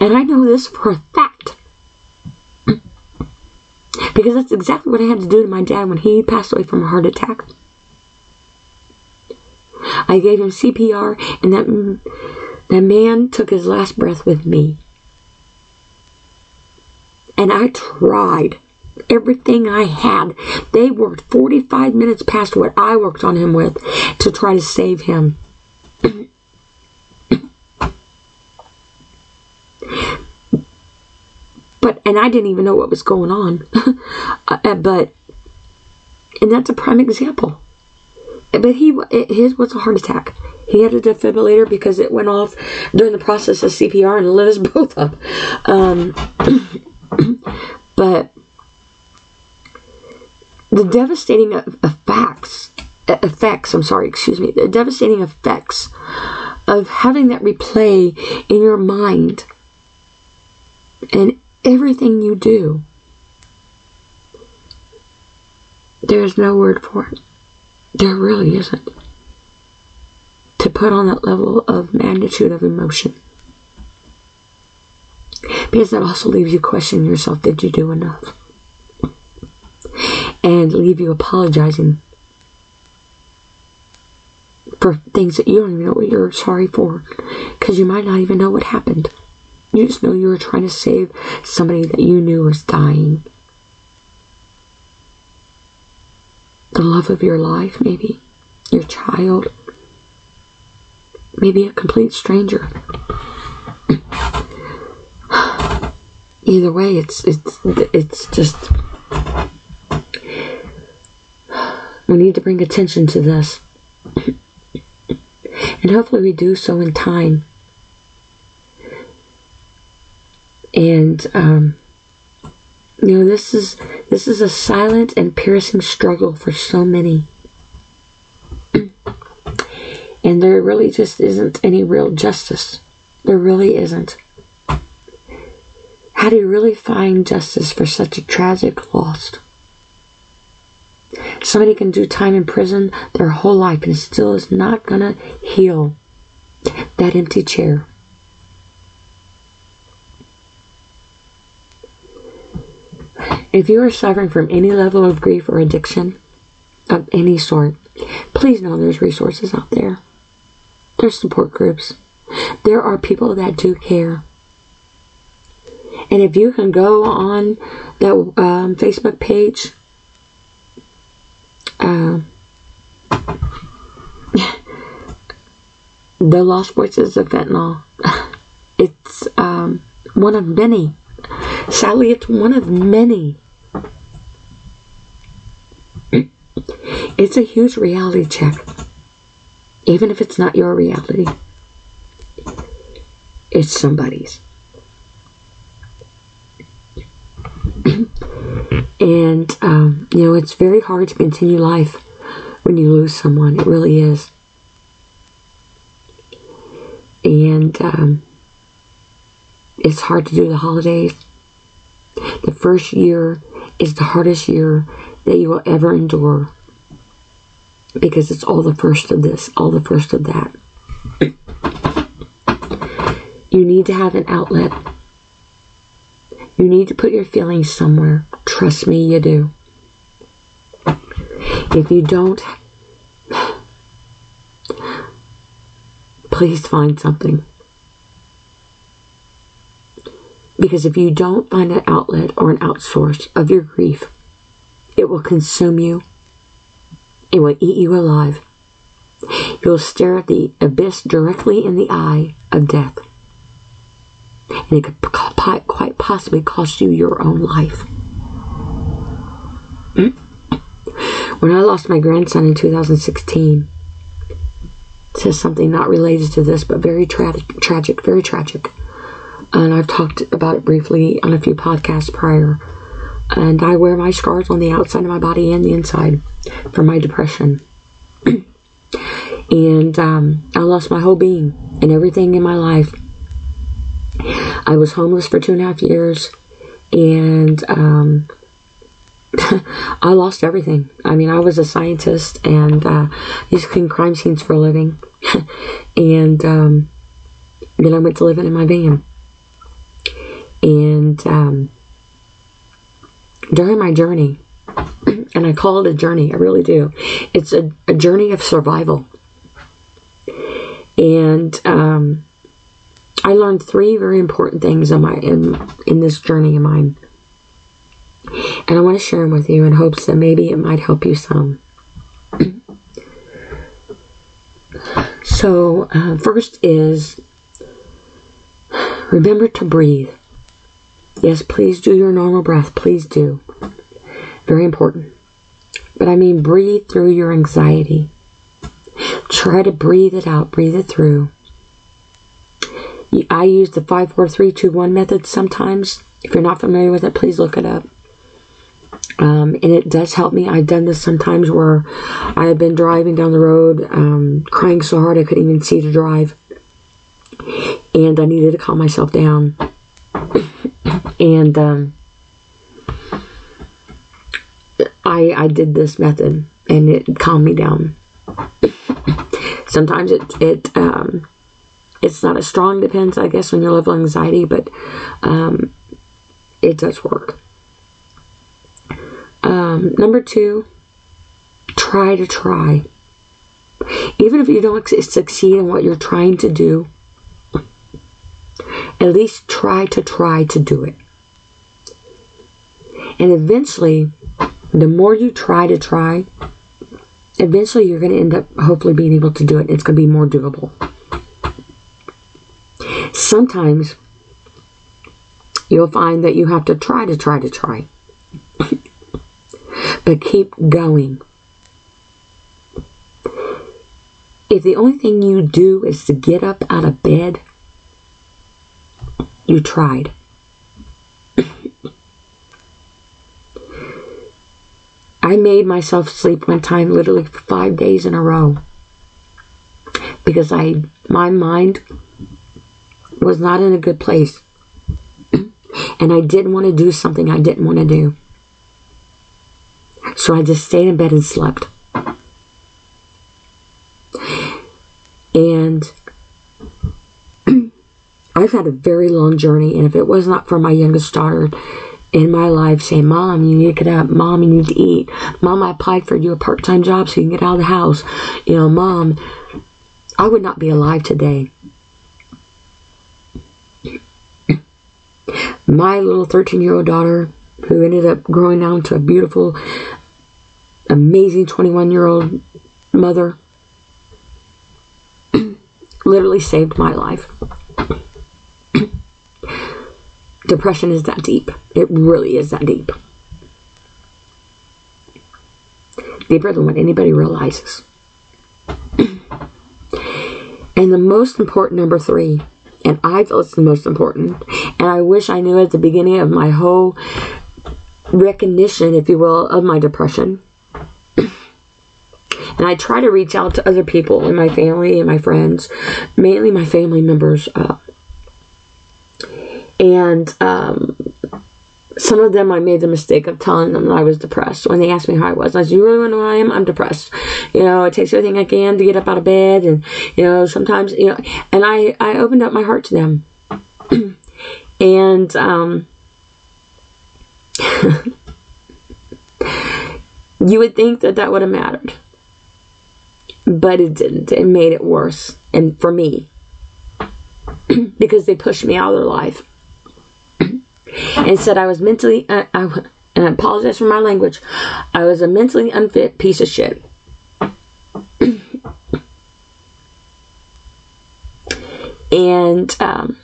And I know this for a fact because that's exactly what I had to do to my dad when he passed away from a heart attack. I gave him CPR, and that, that man took his last breath with me. And I tried everything I had. They worked 45 minutes past what I worked on him with to try to save him. And I didn't even know what was going on. uh, but and that's a prime example. But he his was a heart attack. He had a defibrillator because it went off during the process of CPR and lit us both up. Um, but the devastating effects effects i'm sorry excuse me the devastating effects of having that replay in your mind and everything you do. There's no word for it. There really isn't. To put on that level of magnitude of emotion. Because that also leaves you questioning yourself did you do enough? And leave you apologizing for things that you don't even know what you're sorry for because you might not even know what happened. You just know you were trying to save somebody that you knew was dying. The love of your life, maybe. Your child. Maybe a complete stranger. Either way, it's it's it's just we need to bring attention to this. And hopefully we do so in time. And um, you know, this is this is a silent and piercing struggle for so many. and there really just isn't any real justice. There really isn't. How do you really find justice for such a tragic loss? Somebody can do time in prison their whole life and still is not to heal that empty chair. If you are suffering from any level of grief or addiction of any sort, please know there's resources out there. There's support groups. There are people that do care. And if you can go on that um, Facebook page, uh, the Lost Voices of Fentanyl, it's um, one of many. Sadly, it's one of many. It's a huge reality check, even if it's not your reality. It's somebody's. and, um, you know, it's very hard to continue life when you lose someone. It really is. And um, it's hard to do the holidays. The first year is the hardest year that you will ever endure because it's all the first of this, all the first of that. You need to have an outlet. You need to put your feelings somewhere. Trust me, you do. If you don't, please find something. Because if you don't find an outlet or an outsource of your grief, it will consume you. It will eat you alive. You'll stare at the abyss directly in the eye of death. And it could quite possibly cost you your own life. Hmm? When I lost my grandson in 2016, says something not related to this, but very tra- tragic, very tragic. And I've talked about it briefly on a few podcasts prior. And I wear my scars on the outside of my body and the inside for my depression. and um, I lost my whole being and everything in my life. I was homeless for two and a half years, and um, I lost everything. I mean, I was a scientist and uh, used to clean crime scenes for a living, and um, then I went to living in my van. And um, during my journey, and I call it a journey, I really do. It's a, a journey of survival. And um, I learned three very important things in my in, in this journey of mine. And I want to share them with you in hopes that maybe it might help you some. so, uh, first is remember to breathe. Yes, please do your normal breath. Please do. Very important. But I mean, breathe through your anxiety. Try to breathe it out, breathe it through. I use the 54321 method sometimes. If you're not familiar with it, please look it up. Um, and it does help me. I've done this sometimes where I have been driving down the road, um, crying so hard I couldn't even see to drive. And I needed to calm myself down. And um, I, I did this method and it calmed me down. Sometimes it, it um, it's not as strong, depends, I guess, on your level of anxiety, but um, it does work. Um, number two, try to try. Even if you don't succeed in what you're trying to do, at least try to try to do it. And eventually, the more you try to try, eventually you're going to end up hopefully being able to do it. It's going to be more doable. Sometimes you'll find that you have to try to try to try. but keep going. if the only thing you do is to get up out of bed, you tried. I made myself sleep one time literally five days in a row because I my mind was not in a good place and I didn't want to do something I didn't want to do. So I just stayed in bed and slept. And I've had a very long journey, and if it was not for my youngest daughter in my life saying, Mom, you need to get up. Mom, you need to eat. Mom, I applied for you a part time job so you can get out of the house. You know, Mom, I would not be alive today. My little 13 year old daughter, who ended up growing down to a beautiful, amazing 21 year old mother, literally saved my life. Depression is that deep. It really is that deep. Deeper than what anybody realizes. and the most important number three, and I feel it's the most important, and I wish I knew at the beginning of my whole recognition, if you will, of my depression. and I try to reach out to other people in my family and my friends, mainly my family members. Uh, and um, some of them I made the mistake of telling them that I was depressed when they asked me how I was. I said, You really want to know I am? I'm depressed. You know, it takes everything I can to get up out of bed. And, you know, sometimes, you know, and I, I opened up my heart to them. and, um, you would think that that would have mattered. But it didn't. It made it worse. And for me, because they pushed me out of their life and said I was mentally, uh, I, and I apologize for my language, I was a mentally unfit piece of shit. and um,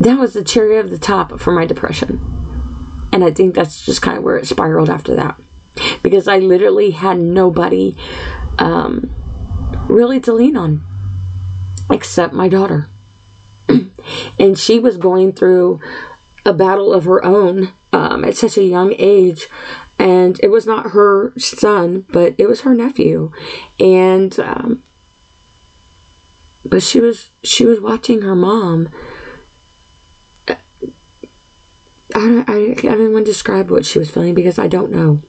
that was the cherry of the top for my depression. And I think that's just kind of where it spiraled after that. Because I literally had nobody um, really to lean on except my daughter and she was going through a battle of her own um, at such a young age. And it was not her son but it was her nephew. And um, but she was she was watching her mom. I don't, I, I don't even want to describe what she was feeling because I don't know.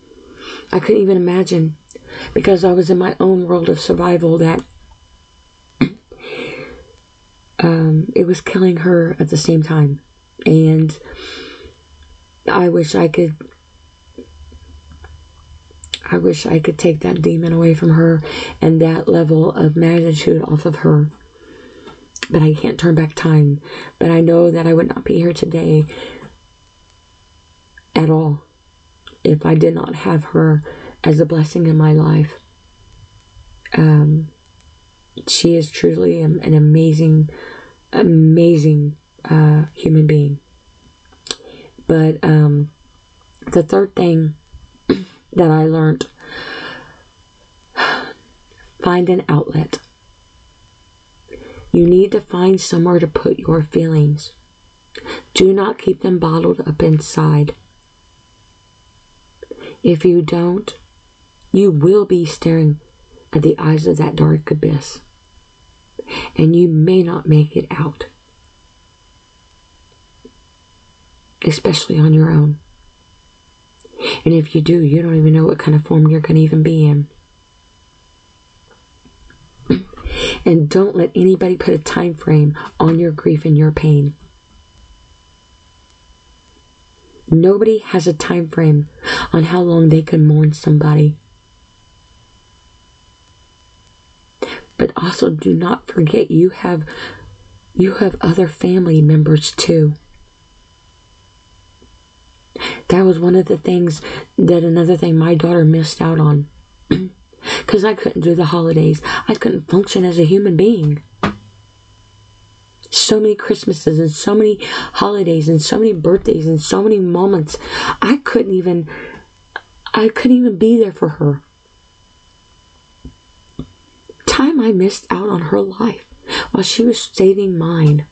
I couldn't even imagine because I was in my own world of survival that um, it was killing her at the same time. And I wish I could. I wish I could take that demon away from her and that level of magnitude off of her. But I can't turn back time. But I know that I would not be here today at all if I did not have her as a blessing in my life. Um, she is truly an amazing, amazing uh, human being. But um, the third thing that I learned find an outlet. You need to find somewhere to put your feelings. Do not keep them bottled up inside. If you don't, you will be staring at the eyes of that dark abyss and you may not make it out, especially on your own. And if you do, you don't even know what kind of form you're going to even be in. And don't let anybody put a time frame on your grief and your pain. Nobody has a time frame on how long they can mourn somebody. But also do not forget you have you have other family members too. That was one of the things that another thing my daughter missed out on. Because I couldn't do the holidays. I couldn't function as a human being. So many Christmases and so many holidays and so many birthdays and so many moments. I couldn't even, I couldn't even be there for her. Time I missed out on her life while she was saving mine.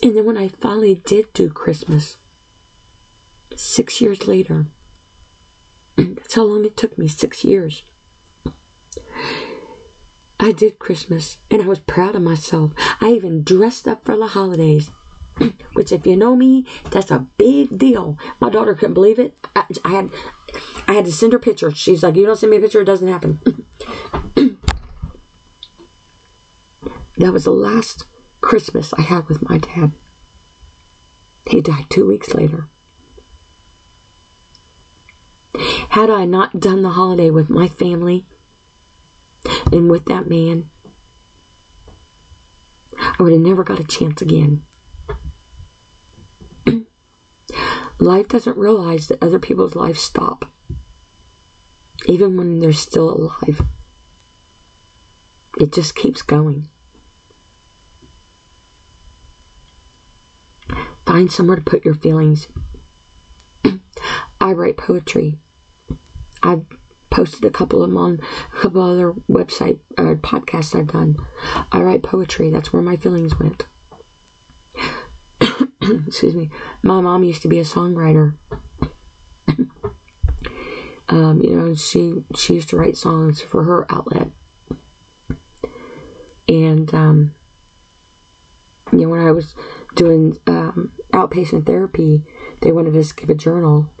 And then when I finally did do Christmas, six years later, that's how long it took me six years. I did Christmas and I was proud of myself. I even dressed up for the holidays. Which, if you know me, that's a big deal. My daughter couldn't believe it. I, I had, I had to send her pictures. She's like, "You don't send me a picture, it doesn't happen." that was the last Christmas I had with my dad. He died two weeks later. Had I not done the holiday with my family and with that man, I would have never got a chance again. Life doesn't realize that other people's lives stop, even when they're still alive. It just keeps going. Find somewhere to put your feelings. I write poetry. I've posted a couple of them on a couple other website uh, podcasts I've done. I write poetry. That's where my feelings went. Excuse me. My mom used to be a songwriter. um, you know, she she used to write songs for her outlet. And um, you know, when I was doing um, outpatient therapy, they wanted us to keep a journal.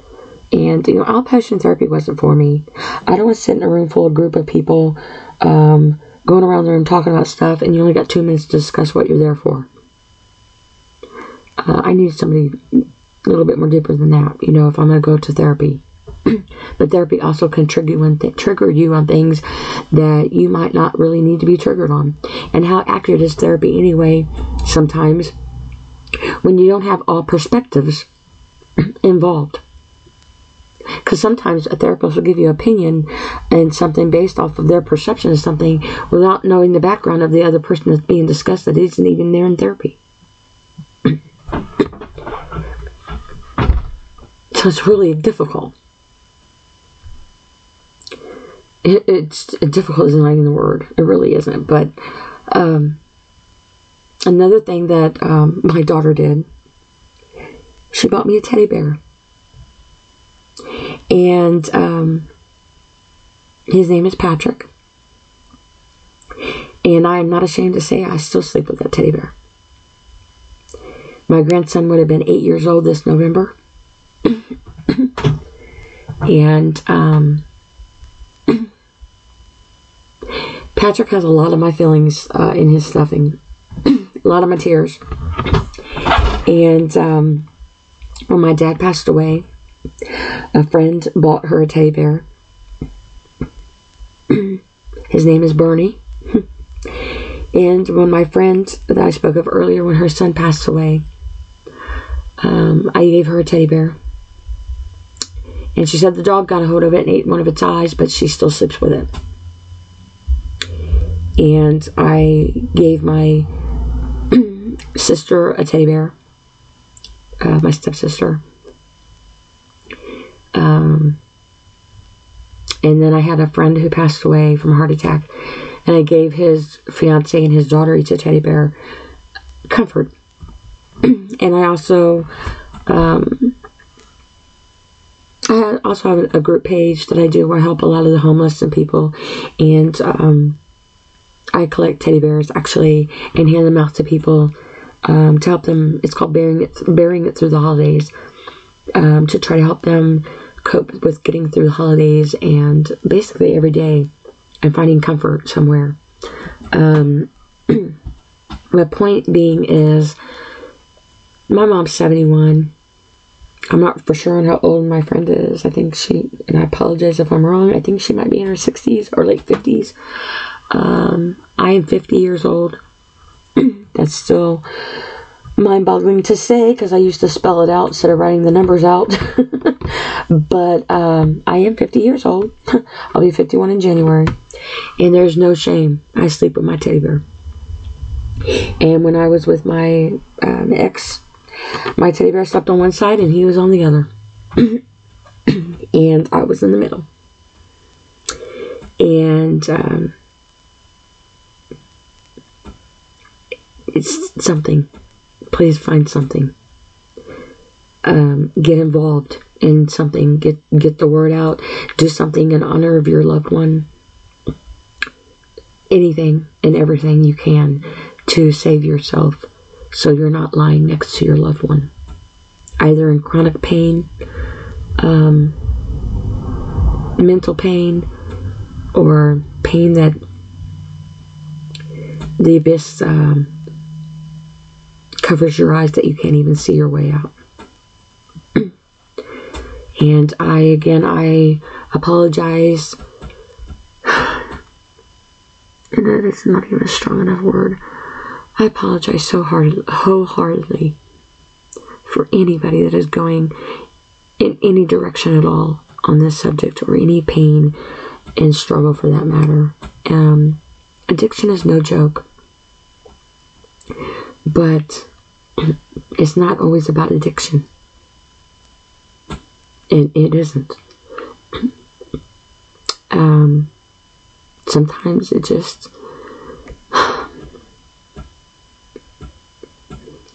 And, you know, outpatient therapy wasn't for me. I don't want to sit in a room full of group of people um, going around the room talking about stuff and you only got two minutes to discuss what you're there for. Uh, I need somebody a little bit more deeper than that, you know, if I'm going to go to therapy. but therapy also can trigger you, th- trigger you on things that you might not really need to be triggered on. And how accurate is therapy anyway? Sometimes when you don't have all perspectives involved. Because sometimes a therapist will give you an opinion and something based off of their perception of something without knowing the background of the other person that's being discussed that isn't even there in therapy. So it's really difficult. It, it's difficult isn't even the word. It really isn't. But um, another thing that um, my daughter did, she bought me a teddy bear. And um, his name is Patrick. And I am not ashamed to say I still sleep with that teddy bear. My grandson would have been eight years old this November. and um, Patrick has a lot of my feelings uh, in his stuffing a lot of my tears. And um, when my dad passed away, a friend bought her a teddy bear. His name is Bernie. and when my friend that I spoke of earlier, when her son passed away, um, I gave her a teddy bear. And she said the dog got a hold of it and ate one of its eyes, but she still sleeps with it. And I gave my sister a teddy bear, uh, my stepsister. Um, and then I had a friend who passed away from a heart attack, and I gave his fiance and his daughter each a teddy bear comfort. and I also, um, I also have a group page that I do where I help a lot of the homeless and people, and um, I collect teddy bears actually and hand them out to people um, to help them. It's called bearing it, bearing it through the holidays um, to try to help them cope with getting through the holidays and basically every day and finding comfort somewhere. Um, my point being is my mom's 71. I'm not for sure on how old my friend is. I think she, and I apologize if I'm wrong, I think she might be in her 60s or late 50s. Um, I am 50 years old. That's still mind boggling to say because I used to spell it out instead of writing the numbers out. but um, I am 50 years old. I'll be 51 in January. And there's no shame. I sleep with my teddy bear. And when I was with my um, ex, my teddy bear slept on one side and he was on the other. and I was in the middle. And um, it's something. Please find something. Um, get involved in something. Get get the word out. Do something in honor of your loved one. Anything and everything you can to save yourself so you're not lying next to your loved one, either in chronic pain, um, mental pain, or pain that the abyss um, covers your eyes that you can't even see your way out. and I, again, I apologize. And that is not even a strong enough word. I apologize so hard, wholeheartedly for anybody that is going in any direction at all on this subject or any pain and struggle for that matter. Um, addiction is no joke, but it's not always about addiction. It, it isn't. Um, sometimes it just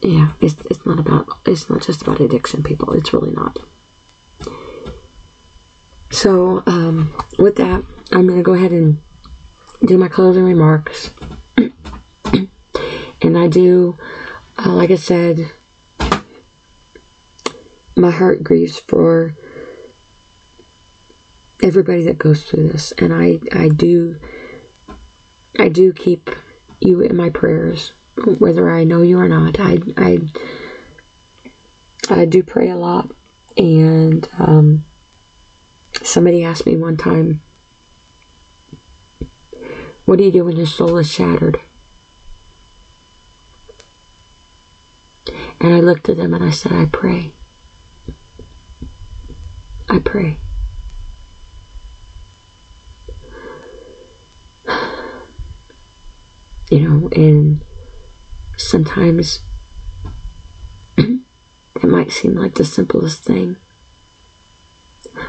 yeah, it's, it's not about, it's not just about addiction, people. It's really not. So, um, with that, I'm going to go ahead and do my closing remarks. and I do, uh, like I said, my heart grieves for everybody that goes through this. And I, I do, I do keep you in my prayers whether I know you or not. I, I, I do pray a lot. And um, somebody asked me one time, What do you do when your soul is shattered? And I looked at them and I said, I pray. I pray. You know, and Sometimes it might seem like the simplest thing,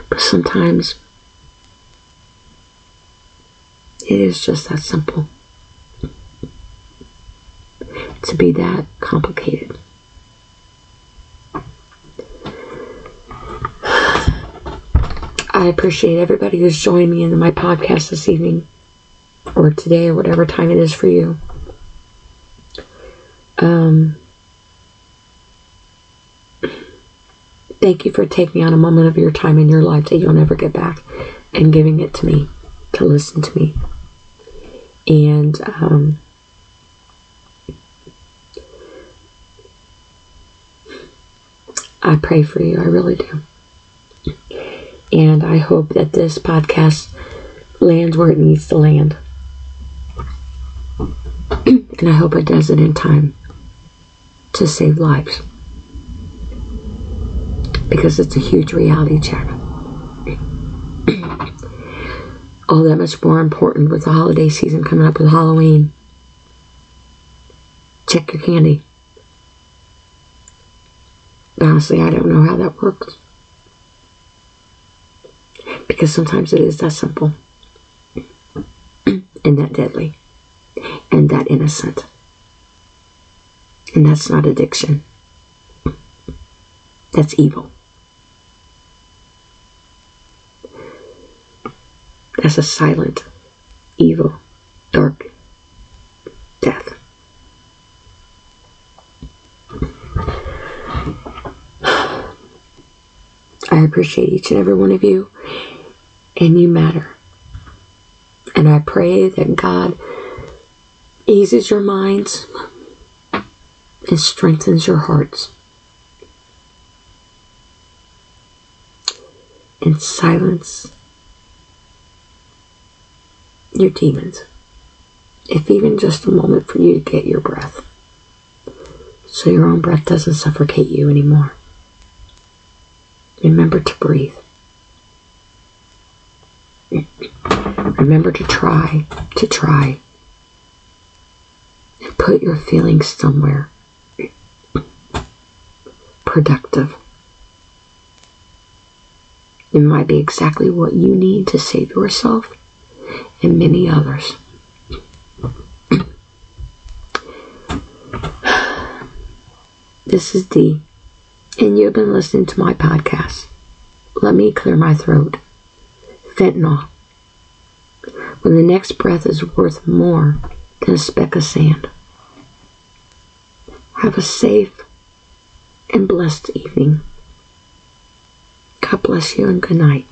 but sometimes it is just that simple to be that complicated. I appreciate everybody who's joined me in my podcast this evening or today or whatever time it is for you. Um, thank you for taking on a moment of your time in your life that you'll never get back and giving it to me to listen to me. And um, I pray for you. I really do. And I hope that this podcast lands where it needs to land. and I hope it does it in time to save lives. Because it's a huge reality check. All that much more important with the holiday season coming up with Halloween. Check your candy. Honestly, I don't know how that works. Because sometimes it is that simple and that deadly and that innocent. And that's not addiction. That's evil. That's a silent, evil, dark death. I appreciate each and every one of you, and you matter. And I pray that God eases your minds and strengthens your hearts. And silence your demons. If even just a moment for you to get your breath. So your own breath doesn't suffocate you anymore. Remember to breathe. Remember to try, to try, and put your feelings somewhere productive. It might be exactly what you need to save yourself and many others. This is Dee, and you've been listening to my podcast. Let me clear my throat. Fentanyl. When the next breath is worth more than a speck of sand. Have a safe and blessed evening. God bless you and good night.